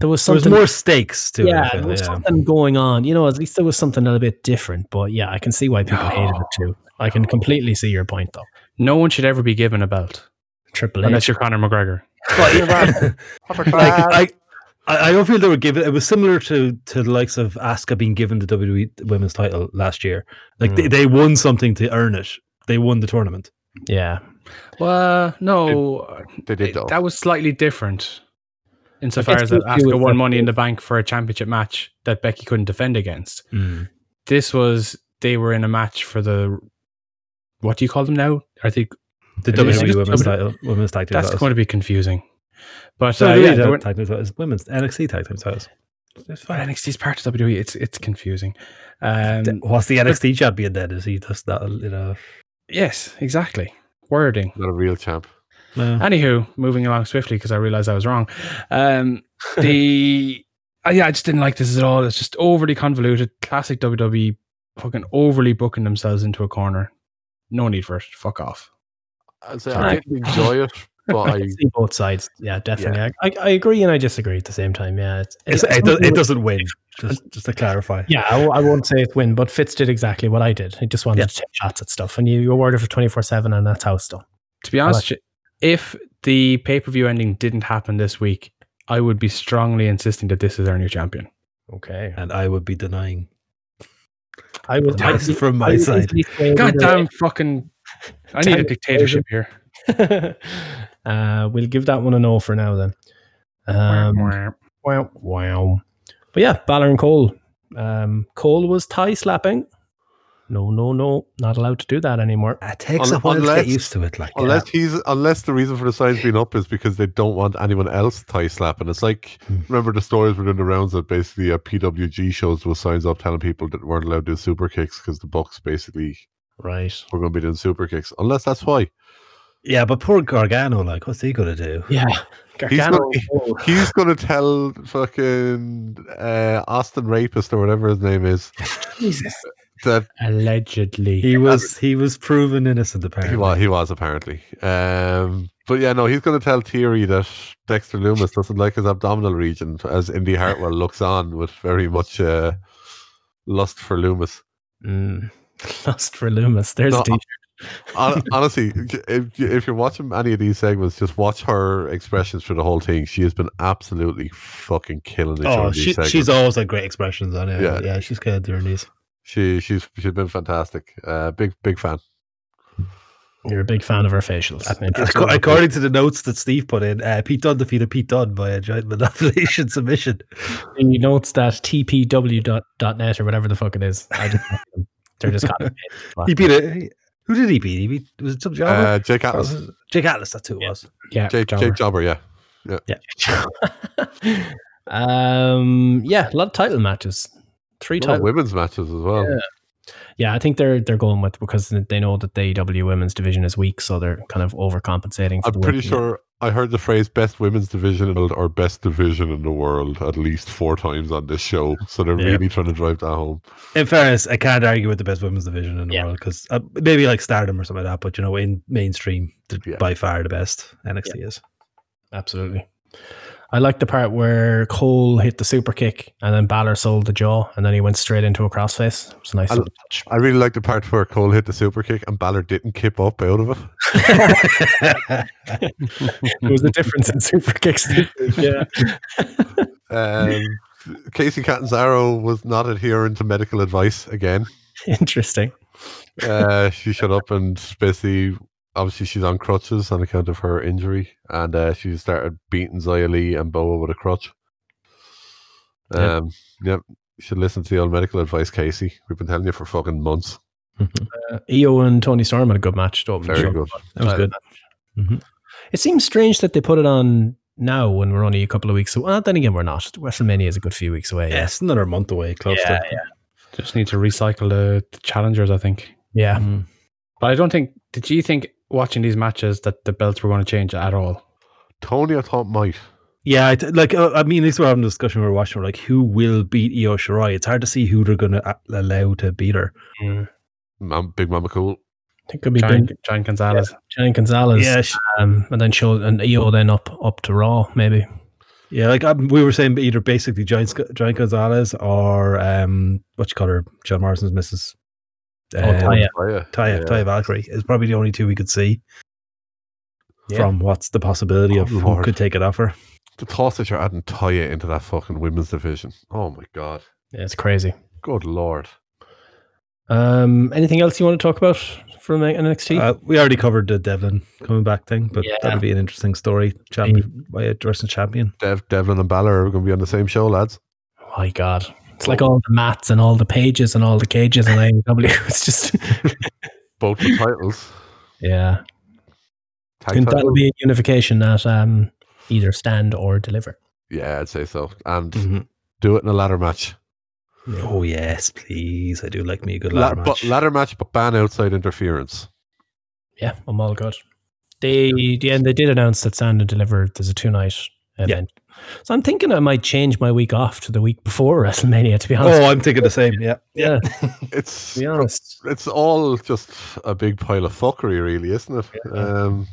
there was There was more stakes to yeah, it. I there was yeah. something going on. You know, at least there was something a little bit different. But yeah, I can see why people hated it too. I can completely see your point though. No one should ever be given a belt Triple unless you're Conor McGregor. Like <laughs> I, I, I don't feel they were given. It was similar to to the likes of Asuka being given the WWE women's title last year. Like they, mm. they won something to earn it. They won the tournament. Yeah, Well, uh, no, They did though. that was slightly different. Insofar as that the Asuka won money in the bank for a championship match that Becky couldn't defend against. Mm. This was they were in a match for the what do you call them now? I think The It is WWE just- women's title, women's tag team that's titles. going to be confusing. But So uh, yeah, yeah, they were- tag team titles, women's NXT tag team titles. It's but fine. NXT's part of WWE. It's it's confusing. Um, What's the NXT champion then? Is he just that? You know, yes, exactly. Wording. Not a real champ. no. Anywho, moving along swiftly because I realized I was wrong. Um, <laughs> the uh, yeah, I just didn't like this at all. It's just overly convoluted. Classic WWE, fucking overly booking themselves into a corner. No need for it. Fuck off. I'd say Sorry. I didn't enjoy it, <laughs> but I I see both sides. Yeah, definitely. I, I, I agree and I disagree at the same time. Yeah, it's, It's, it, does, it doesn't win. <laughs> Just just to clarify. Yeah, I won't say it win, but Fitz did exactly what I did. He just wanted Yeah. to take shots at stuff, and you, you awarded for twenty four seven, and that's how it's done. To be honest, if the pay per view ending didn't happen this week, I would be strongly insisting that this is our new champion. Okay, And I would be denying. I was I, from my I side. easily God damn fucking! I need a dictatorship here. <laughs> uh, we'll give that one a no for now then. Um, wow, wow. But yeah, Balor and Cole. Um, Cole was tie slapping. no, no, no, not allowed to do that anymore. It takes Un- a while to unless- get used to it. Like, yeah. Unless he's unless the reason for the signs being up is because they don't want anyone else thigh slapping. It's like Hmm. remember the stories were doing the rounds that basically at PWG shows with signs up telling people that weren't allowed to do super kicks because the Bucks basically Right. We're going to be doing super kicks. Unless that's why yeah, but poor Gargano, like, what's he gonna do? Yeah. <laughs> He's Gargano- he's going to tell fucking uh, Austin Rapist or whatever his name is Jesus. that Allegedly. He was he was proven innocent apparently. he was he was apparently. Um, but yeah, no, he's going to tell Theory that Dexter Lumis doesn't like his abdominal region as Indi Hartwell looks on with very much uh, lust for Lumis. Mm. <laughs> Lost for Lumis. There's No, a t- Hon- <laughs> Honestly, if, if you're watching any of these segments, just watch her expressions for the whole thing. She has been absolutely fucking killing it. Oh, during she, she's always had great expressions on it. Yeah. Yeah, yeah, she's good during these. she she's she's been fantastic. Uh, big big fan. You're a big fan of her facials. Ac- According to the notes that Steve put in, uh, Pete Dunne defeated Pete Dunne by a giant manipulation <laughs> submission. He notes that tpw.net or whatever the fuck it is. I just, they're just copy <laughs> He beat it. Who did he beat? He beat was it some jobber? Uh, Jake Atlas, was it- Jake Atlas. That's who it was. Yeah, Jake, Jobber. Jake Jobber, yeah. Yeah. um, yeah, a lot of title matches. Three A title. women's matches as well. Yeah. Yeah, I think they're they're going with because they know that the AEW women's division is weak, so they're kind of overcompensating. For I'm the pretty sure I heard the phrase "best women's division" in the- or "best division in the world" at least four times on this show. So they're Yeah. really trying to drive that home. In fairness, I can't argue with the best women's division in the Yeah. world because uh, maybe like Stardom or something like that. But you know, in mainstream, Yeah. by far the best NXT is. Absolutely. I like the part where Cole hit the super kick and then Balor sold the jaw and then he went straight into a crossface. It was a nice I- little touch. I really like the part where Cole hit the super kick and Balor didn't kip up out of it. <laughs> There was a difference in super kicks. <laughs> yeah. Um, Kacy Catanzaro was not adhering to medical advice again. <laughs> Interesting. Uh, she shut up and basically, obviously, she's on crutches on account of her injury, and uh, she started beating Xia Li and Boa with a crutch. Yep. Um, yep, you should listen to the old medical advice, Kacy. We've been telling you for fucking months. Uh, Io and Toni Storm had a good match. to Very show. good. That was good. mhm. It seems strange that they put it on now when we're only a couple of weeks away. Well, then again, we're not. WrestleMania is a good few weeks away. yeah, it's another month away, close Yeah, to. Just need to recycle the, the challengers, I think. Yeah. Mm. But I don't think. Did you think watching these matches that the belts were going to change at all? Toni, I thought might. Yeah, I th- like uh, I mean, this we're having a discussion. We We're watching, we're like, who will beat Io Shirai? It's hard to see who they're going to allow to beat her. Mm. Mam- Big Mama Cool. I think it could be Giant, Ben, Giant Gonzalez. Giant Gonzalez. Yeah, sh- Um, and then show and Io then up up to Raw maybe. yeah. Like um, we were saying, either basically Giant Sc- Giant Gonzalez or um, what you call her, John Morrison's Mrs. Oh, Um, Taya. Taya. Taya, Yeah. Taya Valkyrie is probably the only two we could see Yeah. from what's the possibility Oh, of who could take it off her. The thought that you're adding Taya into that fucking women's division. Oh my god. Yeah, it's crazy. Good lord. Um, anything else you want to talk about from NXT? Uh, we already covered the Devlin coming back thing, but Yeah. that'll be an interesting story. Champion by a wrestling champion. Dev, Devlin and Balor are going to be on the same show, lads. My God, it's like all the mats and all the pages and all the cages and AEW. <laughs> It's just <laughs> Both the titles. yeah. Tag that'll be a unification that um either stand or deliver. Yeah, I'd say so. And Mhm. do it in a ladder match. Oh yes, please. I do like me a good La- ladder but match. ladder match, but ban outside interference. Yeah, I'm all good. They yeah, they did announce that Stand and Deliver there's a two night event. So I'm thinking I might change my week off to the week before WrestleMania. To be honest, oh, I'm thinking the same. Yeah, yeah. It's <laughs> To be honest, it's all just a big pile of fuckery, really, isn't it? Um,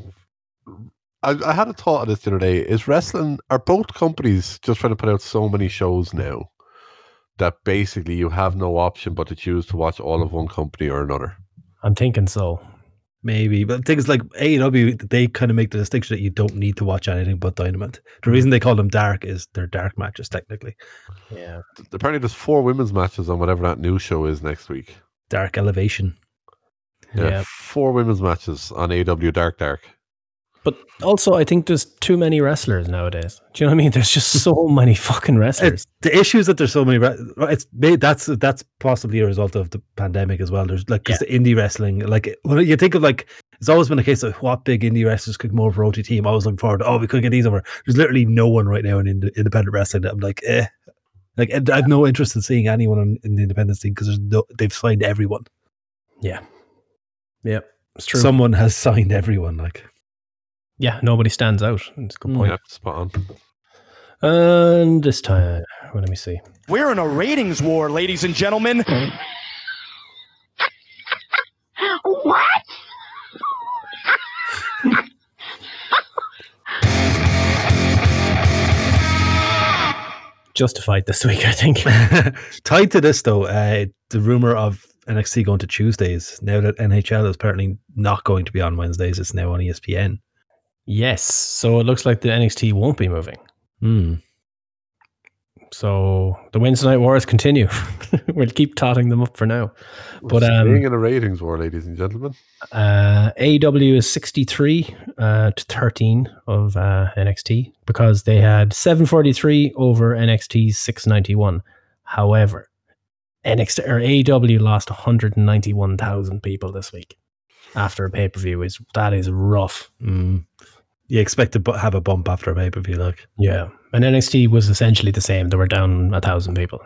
I, I had a thought of this the other day. Is wrestling are both companies just trying to put out so many shows now that basically you have no option but to choose to watch all of one company or another? I'm thinking so. Maybe. But things like AEW, they kind of make the distinction that you don't need to watch anything but Dynamite. The reason they call them dark is they're dark matches technically. Yeah. Apparently, there's four women's matches on whatever that new show is next week. Dark elevation. Yeah, Yeah. four women's matches on AW Dark Dark. But also, I think there's too many wrestlers nowadays. Do you know what I mean? There's just so <laughs> many fucking wrestlers. It's, the issue is that there's so many. It's that's that's possibly a result of the pandemic as well. There's like because the indie wrestling, like when you think of like, it's always been a case of what big indie wrestlers could come over for OTT. I'm always looking forward. to, Oh, we could get these over. There's literally no one right now in ind- independent wrestling that I'm like, eh. Like I have no interest in seeing anyone in, in the independent scene because there's no they've signed everyone. Yeah. Yep. It's true. Someone has signed everyone. Like yeah, nobody stands out. It's a good Mm. point. Yeah, spot on. And this time, well, let me see. We're in a ratings war, ladies and gentlemen. What? Justified this week, I think. <laughs> tied to this though, uh, the rumor of NXT going to Tuesdays now that NHL is apparently not going to be on Wednesdays. It's now on ESPN. Yes. So it looks like the NXT won't be moving. Hmm. So the Wednesday night wars continue. <laughs> we'll keep totting them up for now. But um, Being in a ratings war, ladies and gentlemen. Uh, AEW is 63 uh, to 13 of uh, NXT because they had 743 over NXT's 691. However, NXT or AEW lost 191,000 people this week after a pay per view. Is that is rough? Mm. You expect to have a bump after a pay per view, like Yeah, and NXT was essentially the same. They were down a thousand people,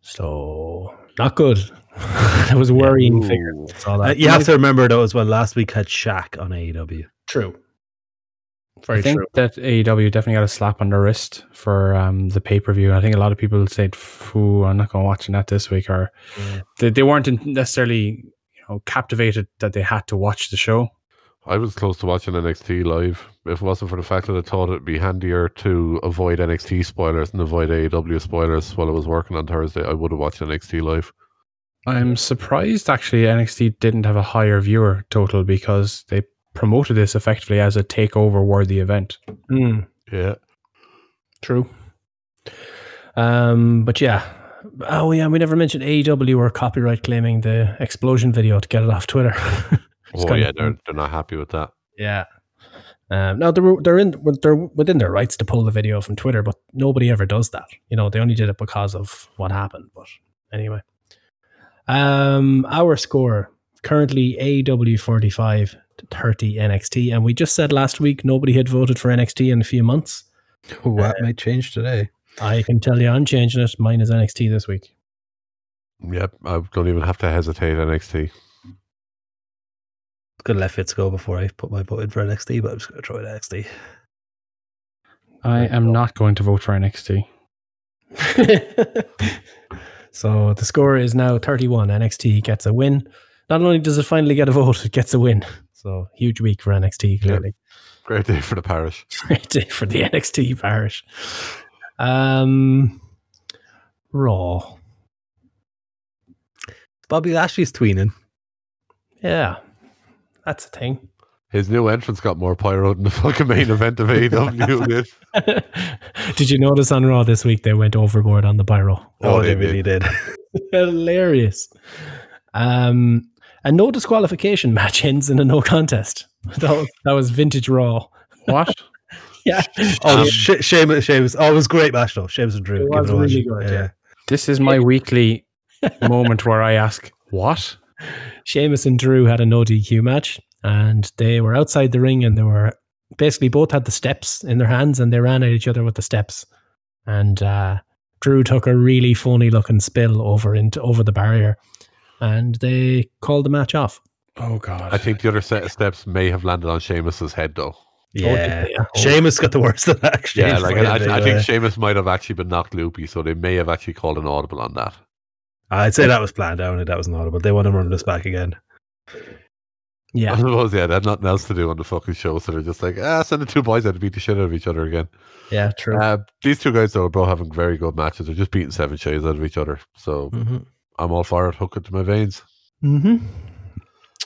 so not good. <laughs> that was worrying figure. Ooh. Saw uh, you have to remember though as well. Last week had Shaq on AEW. true. Very I think true. that AEW definitely got a slap on the wrist for um, the pay per view. I think a lot of people said, "Foo, I'm not going to watch that this week," or they, they weren't necessarily you know captivated that they had to watch the show. I was close to watching NXT live. If it wasn't for the fact that I thought it'd be handier to avoid NXT spoilers and avoid AEW spoilers while I was working on Thursday, I would have watched NXT live. I'm surprised actually NXT didn't have a higher viewer total because they promoted this effectively as a takeover worthy event. Mm. Yeah. True. Um, but yeah. Oh yeah, we never mentioned AEW or copyright claiming the explosion video to get it off Twitter. <laughs> It's Oh kind yeah, of- they're they're not happy with that. yeah. Um, now they're they're in they're within their rights to pull the video from Twitter, but nobody ever does that. You know, they only did it because of what happened. But anyway, um, our score currently AW forty five to thirty NXT, and we just said last week nobody had voted for NXT in a few months. Oh, that might change today. I can tell you, I'm changing it. Mine is NXT this week. Yep, I don't even have to hesitate. NXT. Could let Fitz go before I put my vote in for NXT, but I'm just going to try it. NXT. I am not going to vote for NXT. <laughs> so the score is now 31. NXT gets a win. Not only does it finally get a vote, it gets a win. So huge week for NXT, clearly. Great day for the parish. <laughs> Great day for the NXT parish. Um, Raw. Bobby Lashley's tweening. Yeah, that's a thing. His new entrance got more pyro than the fucking main event of AEW <laughs> did. Did you notice on Raw this week they went overboard on the pyro? Oh, Oh, they they really did. <laughs> Hilarious. Um, a no disqualification <laughs> match ends in a no contest. That was, that was vintage Raw. What? Yeah. Oh, Um, She- Sheamus, Sheamus. Oh, it was a great match though. Sheamus and Drew. It was really good, yeah. this is my weekly moment where I ask, "What?" Sheamus and Drew had a no DQ match, and they were outside the ring, and they were basically both had the steps in their hands, and they ran at each other with the steps. And uh, Drew took a really funny looking spill over into over the barrier, and they called the match off. Oh God! I think the other set of steps may have landed on Sheamus's head though. Yeah. yeah. Sheamus got the worst of that. exchange Yeah, like I, I, I uh, think Sheamus might have actually been knocked loopy, so they may have actually called an audible on that. I'd say that was planned out and that was not, but they want to run this back again. Yeah, <laughs> I suppose, yeah, they had nothing else to do on the fucking show, so they're just like, ah, send the two boys out to beat the shit out of each other again. yeah, true. Uh, these two guys, though, are both having very good matches. They're just beating seven shades out of each other. So Mm-hmm. I'm all for it. Hook it to my veins. Mm-hmm.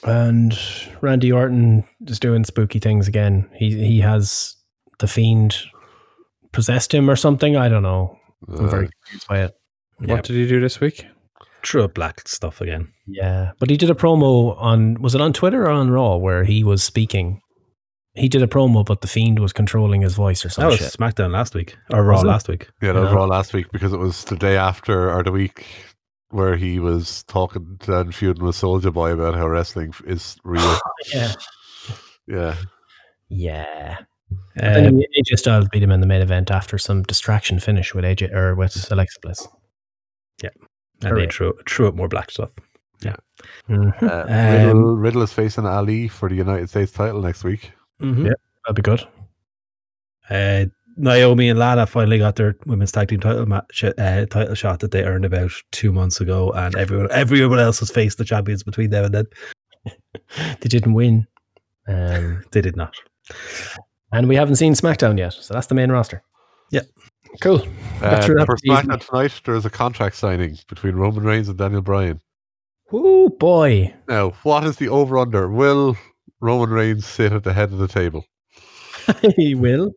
And Randy Orton is doing spooky things again. He he has the fiend possessed him or something. I don't know. I'm Uh, very confused by it. What did he do this week? True up black stuff again. Yeah, but he did a promo on was it on Twitter or on Raw where he was speaking he did a promo, but the fiend was controlling his voice or That some was shit. SmackDown last week or Raw last week. Yeah, that was Raw last week because it was the day after or the week where he was talking to and feuding with Soldier Boy about how wrestling is real. <laughs> Yeah, yeah. yeah. Um, And AJ Styles beat him in the main event after some distraction finish with AJ or with Alexa Bliss. And hooray. they threw threw up more black stuff. Mhm. Uh, Um, Riddle, Riddle is facing Ali for the United States title next week. Mm-hmm. Yeah. That'd be good. Uh, Naomi and Lana finally got their women's tag team title match, uh, title shot that they earned about two months ago, and everyone everyone else has faced the champions between them and then. <laughs> They didn't win. Um, <laughs> They did not. and we haven't seen SmackDown yet, so that's the main roster. Yeah. Cool. Uh, Got through that for SmackDown tonight, there is a contract signing between Roman Reigns and Daniel Bryan. Oh boy. Now, what is the over under? Will Roman Reigns sit at the head of the table? <laughs> he will.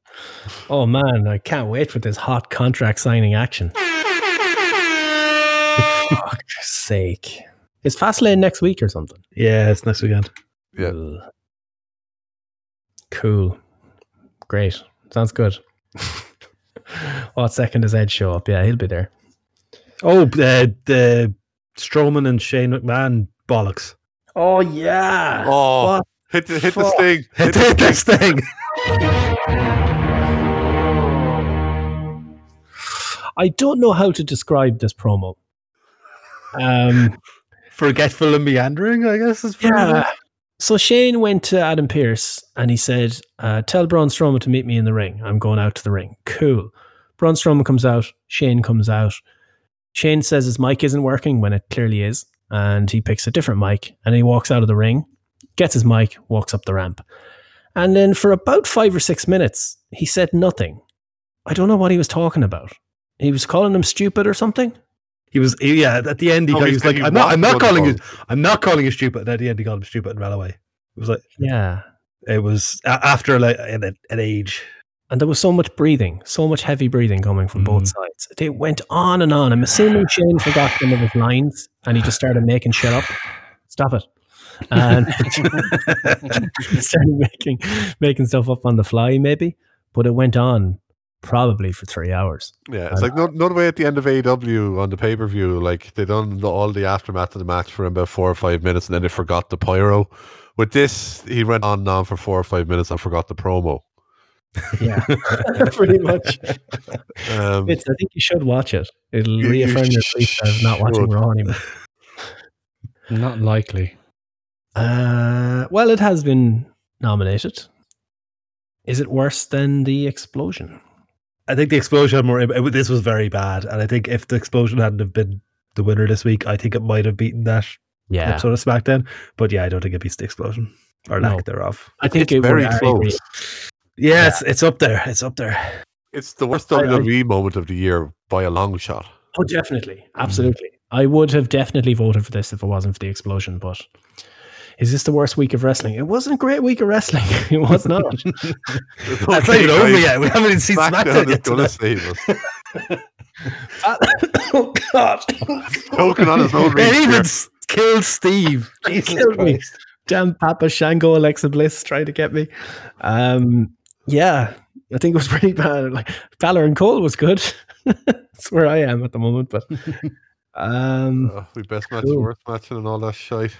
Oh man, I can't wait for this hot contract signing action. <laughs> Fuck's sake. Is Fastlane next week or something? Yeah, it's next weekend. Yeah. Ugh. Cool. Great. Sounds good. <laughs> what second does Ed show up? Yeah, he'll be there. Oh, the the Strowman and Shane McMahon bollocks. Oh yeah. Oh, What? hit the, hit the Fuck. sting. <laughs> Hit Hit the this thing. I don't know how to describe this promo. Um Forgetful and meandering, I guess is Yeah. So Shane went to Adam Pearce and he said, uh, "Tell Braun Strowman to meet me in the ring. I'm going out to the ring." Cool. Braun Strowman comes out. Shane comes out. Shane says his mic isn't working when it clearly is, and he picks a different mic and he walks out of the ring, gets his mic, walks up the ramp, and then for about five or six minutes he said nothing. I don't know what he was talking about. He was calling him stupid or something. He was yeah. At the end, he, Oh, got- he he was like, "I'm not. I'm not calling you. I'm not calling you stupid." And at the end, he called him stupid and ran away. It was like Yeah. it was after like an, an age. And there was so much breathing, so much heavy breathing coming from both Mm. sides. It went on and on. I'm assuming Shane forgot some of his lines and he just started making shit up. Stop it. And <laughs> he started making making stuff up on the fly, maybe. But it went on probably for three hours. Yeah, it's like no, no way at the end of AEW on the pay per view. Like they done the, all the aftermath of the match for about four or five minutes, and then they forgot the pyro. With this, he went on and on for four or five minutes and forgot the promo. Yeah, <laughs> <laughs> pretty much. Um, It's, I think you should watch it. It'll You- you reaffirm your belief of not watching. Raw anymore. Not likely. Uh, well, it has been nominated. Is it worse than the explosion? I think the explosion had more. It, this was very bad, and I think if the explosion hadn't have been the winner this week, I think it might have beaten that Yeah, episode of SmackDown. But yeah, I don't think it beats the explosion or lack thereof. I think it's it very would- I agree. close. Yeah, It's, it's up there. It's up there. It's the worst I- I- WWE moment of the year by a long shot. Oh, definitely, absolutely. I would have definitely voted for this if it wasn't for the explosion. But is this the worst week of wrestling? It wasn't a great week of wrestling. <laughs> it was not. <laughs> That's not even over yet. We haven't even seen SmackDown, SmackDown yet. gonna tonight. save us. oh God! Choking on his own <laughs> It even killed Steve. he killed me. Damn Papa Shango, Alexa Bliss trying to get me. Um, yeah, I think it was pretty bad. Like Balor and Cole was good. That's where I am at the moment. But um, Oh, we best match, Cool. worst matching, and all that shite.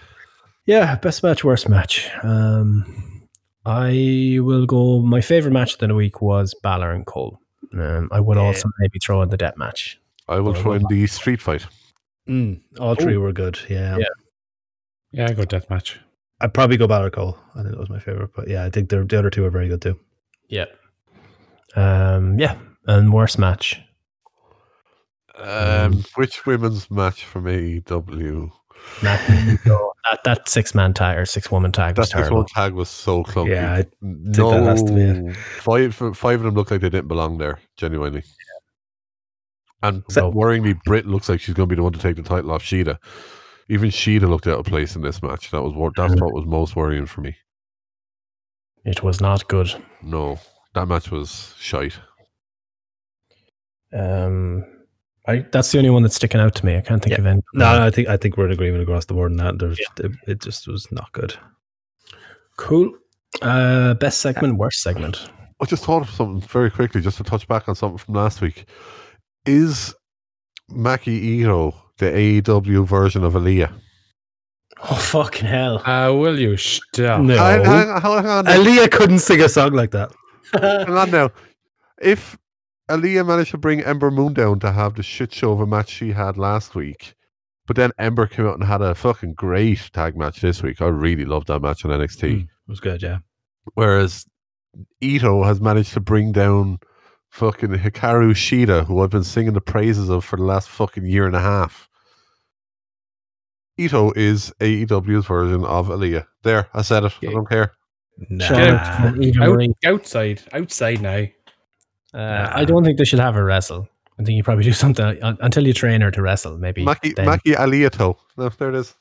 Yeah, best match, worst match. Um, I will go. My favorite match of the week was Balor and Cole. Um, I would Yeah. also maybe throw in the death match. I will throw in the street fight. Mm, all three were good. Yeah. Yeah. Yeah, I go death match. I'd probably go Balor Cole. I think that was my favorite. But yeah, I think the, the other two are very good too. Yeah. Um, yeah, and worst match. Um, which women's match from AEW? Matt, so <laughs> that that six man tag or six woman tag That this terrible. one tag was so clunky. Yeah, I no, that has to be it. five five of them look like they didn't belong there. Genuinely, and So- worryingly, Britt looks like she's going to be the one to take the title off Shida. Even Shida looked out of place in this match. That was what that's Mhm. what was most worrying for me. It was not good. No, that match was shite. Um, I that's the only one that's sticking out to me. I can't think Yeah. of any. No, no, I think I think we're in agreement across the board on that. There's, it, it just was not good. Cool. Uh, best segment, worst segment. I just thought of something very quickly, just to touch back on something from last week. Is Maki Itoh the AEW version of Aaliyah? Oh fucking hell! Uh, will you stop? No, Hang, hang, hang on, now. Aaliyah couldn't sing a song like that. hang on now. If Aaliyah managed to bring Ember Moon down to have the shit show of a match she had last week, but then Ember came out and had a fucking great tag match this week. I really loved that match on NXT. Mm, it was good, yeah. Whereas Itoh has managed to bring down fucking Hikaru Shida, who I've been singing the praises of for the last fucking year and a half. Itoh is AEW's version of Aaliyah. There, I said it. I don't care. Nah. Shout out Out, outside, outside now. Uh, I don't think they should have her wrestle. I think you probably do <laughs> something un- until you train her to wrestle. Maybe Maki, then. Maki Aliato. No, there it is.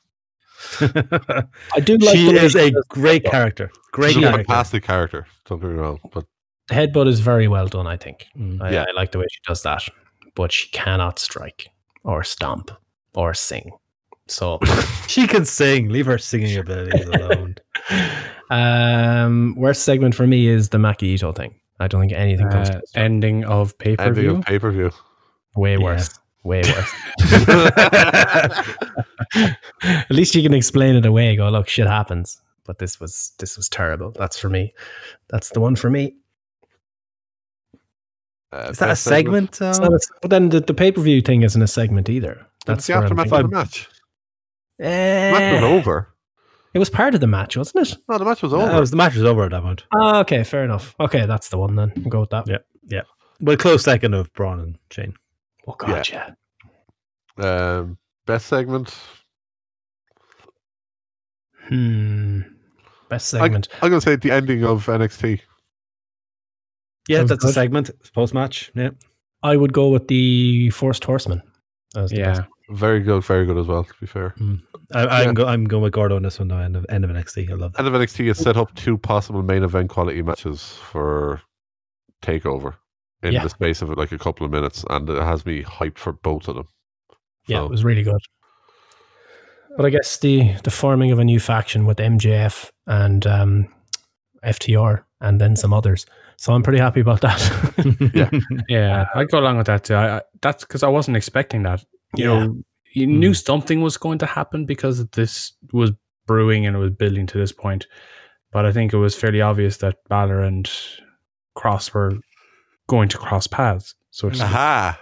<laughs> I do like she the is a great character. Great She's a character. fantastic character. Don't get me wrong. But The headbutt is very well done. I think. Mm. I, Yeah. I like the way she does that, but she cannot strike or stomp or sing. So, <laughs> She can sing. Leave her singing abilities alone. um, worst segment for me is the Maki Itoh thing. I don't think anything comes Uh, close. ending of pay per ending view. of pay per view. way yeah. worse. Way worse. <laughs> <laughs> At least you can explain it away. Go, look, shit happens. But this was this was terrible. That's for me. That's the one for me. Uh, Is that a best segment? Um, a- but then the, the pay per view thing isn't a segment either. That's That's the where I'm aftermath of the match. The Eh, match was over. It was part of the match, wasn't it? No, the match was no, over. it was, the match was over at that point. Oh, okay, fair enough. Okay, that's the one then. We'll go with that. Yeah. Yeah. But a close second of Braun and Shane. Oh god, yeah. Um, best segment. Hmm. Best segment. I'm going to say the ending of NXT. Yeah, Sounds that's a segment. Post match. Yeah. I would go with the Forced Horseman. as the Yeah, best. Very good, very good as well, to be fair. I, I'm, Yeah. go, I'm going with Gordo on this one now. End of, end of NXT. I love that. End of NXT has set up two possible main event quality matches for Takeover in Yeah. the space of like a couple of minutes, and it has me hyped for both of them. Yeah, it was really good. But I guess the the forming of a new faction with MJF and um, FTR and then some others. So I'm pretty happy about that. <laughs> Yeah. <laughs> yeah, I'd go along with that too. I, I, that's because I wasn't expecting that. You Yeah. know, you knew something was going to happen because this was brewing and it was building to this point. But I think it was fairly obvious that Balor and Kross were going to cross paths. So to speak. Aha!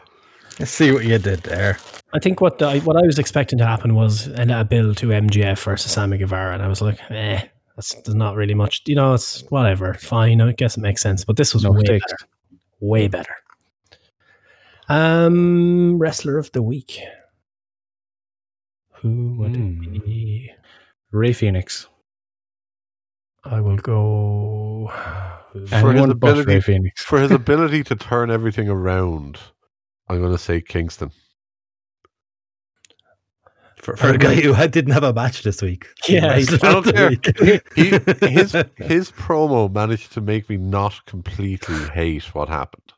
See what you did there. I think what the, what I was expecting to happen was an, a build to MJF versus Sammy Guevara, and I was like, eh, that's there's not really much. You know, it's whatever, fine. I guess it makes sense. But this was No way stakes. better, way better. Um, wrestler of the week. Who would Hmm. it be? Rey Fenix. I will go. <sighs> For his ability- Rey Fenix. <laughs> For his <laughs> ability to turn everything around, I'm going to say Kingston. For, for a guy who had, didn't have a match this week. <laughs> Yeah, I don't care. He, He- his his promo managed to make me not completely hate what happened.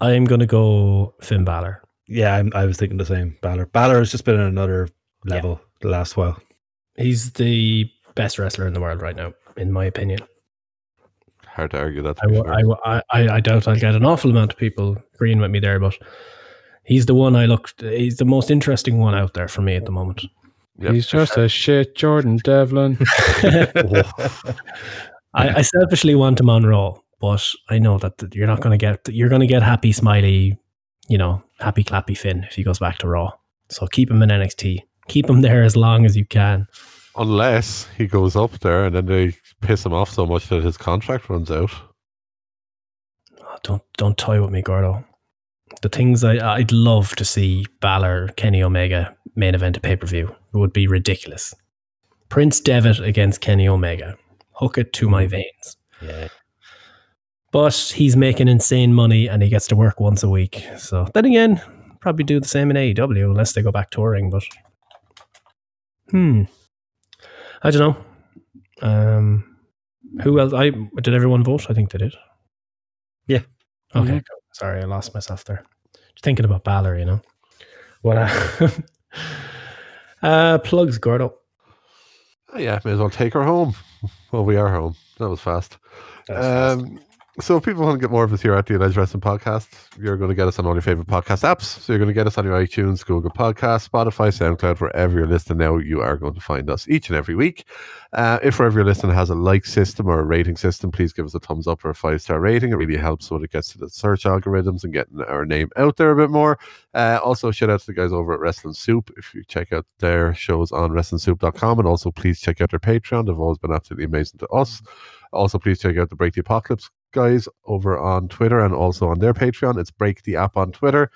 I'm going to go Finn Balor. yeah, I'm, I was thinking the same. Balor. Balor has just been on another level the last while. He's the best wrestler in the world right now, in my opinion. Hard to argue that. To I, be. I, I, I I doubt I'll get an awful amount of people agreeing with me there, but he's the one I looked. He's the most interesting one out there for me at the moment. Yep. He's just a shit Jordan Devlin. <laughs> <laughs> I, I selfishly want him on Raw, but I know that you're not going to get. You're going to get happy, smiley, you know, happy clappy Finn if he goes back to Raw. So keep him in NXT. Keep him there as long as you can. Unless he goes up there and then they piss him off so much that his contract runs out. Oh, don't don't toy with me, Gordo. The things I I'd love to see Balor, Kenny Omega main event a pay per view. Would be ridiculous. Prince Devitt against Kenny Omega. Hook it to my veins. Yeah. But he's making insane money and he gets to work once a week. So then again, probably do the same in AEW unless they go back touring. But hmm, I don't know. Um, who else? I did everyone vote? I think they did. Yeah. Okay. Sorry, I lost myself there. Just thinking about Balor, you know. What? Uh, <laughs> uh, plugs, Gordo. Oh, yeah, may as well take her home. Well, we are home. That was fast. That's fast. Um, so if people want to get more of us here at the Alleged Wrestling Podcast, you're going to get us on all your favorite podcast apps. So you're going to get us on your iTunes, Google Podcasts, Spotify, SoundCloud, wherever you're listening now, you are going to find us each and every week. Uh, if wherever you're listening has a like system or a rating system, please give us a thumbs up or a five star rating. It really helps when it gets to the search algorithms and getting our name out there a bit more. Uh, also, shout out to the guys over at Wrestling Soup. If you check out their shows on WrestlingSoup.com, and also please check out their Patreon. They've always been absolutely amazing to us. Also, please check out the Break the Apocalypse guys over on Twitter and also on their Patreon. It's Break the App on Twitter.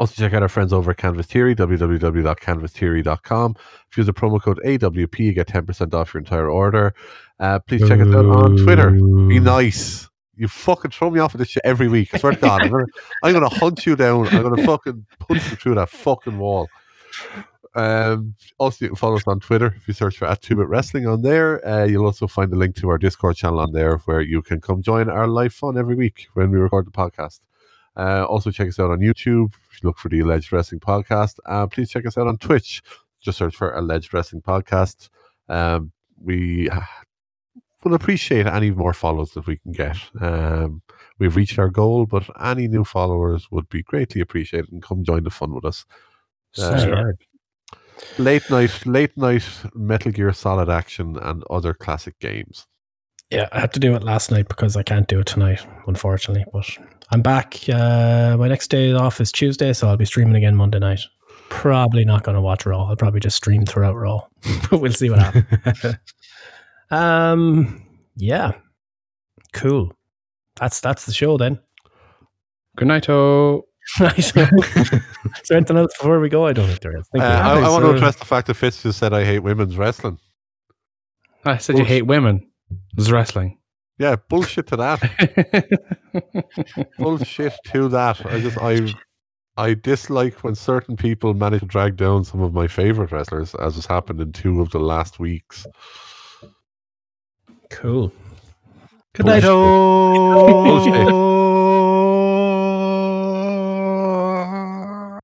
Also, check out our friends over at Canvas Theory, www.canvastheory.com. If you use the promo code AWP, you get 10% off your entire order. Uh, please check us out on Twitter. Be nice. You fucking throw me off of this shit every week. I swear to God, I'm I'm gonna hunt you down. I'm gonna fucking punch you through that fucking wall. Um, also, you can follow us on Twitter. If you search for at Two Bit Wrestling on there, uh, you'll also find a link to our Discord channel on there where you can come join our live fun every week when we record the podcast. Uh, also, check us out on YouTube. If you look for the Alleged Wrestling Podcast. Uh, please check us out on Twitch. Just search for Alleged Wrestling Podcast. Um, we uh, will appreciate any more follows that we can get. Um, we've reached our goal, but any new followers would be greatly appreciated and come join the fun with us. Uh, Sure. Late night, late night Metal Gear Solid action and other classic games. Yeah, I had to do it last night because I can't do it tonight, unfortunately. But I'm back. Uh, my next day off is Tuesday, so I'll be streaming again Monday night. Probably not going to watch Raw. I'll probably just stream throughout Raw. <laughs> but we'll see what happens. <laughs> um, yeah, cool. That's that's the show then. Good night, oh. <laughs> Nice. is there anything else before we go? I don't think there is. Uh, you. I, I want to address the fact that Fitz just said I hate women's wrestling. I said you hate women. It's wrestling. Yeah, bullshit to that. <laughs> bullshit to that. I just I I dislike when certain people manage to drag down some of my favorite wrestlers, as has happened in two of the last weeks. cool. Good night, Bullshit. oh. <laughs>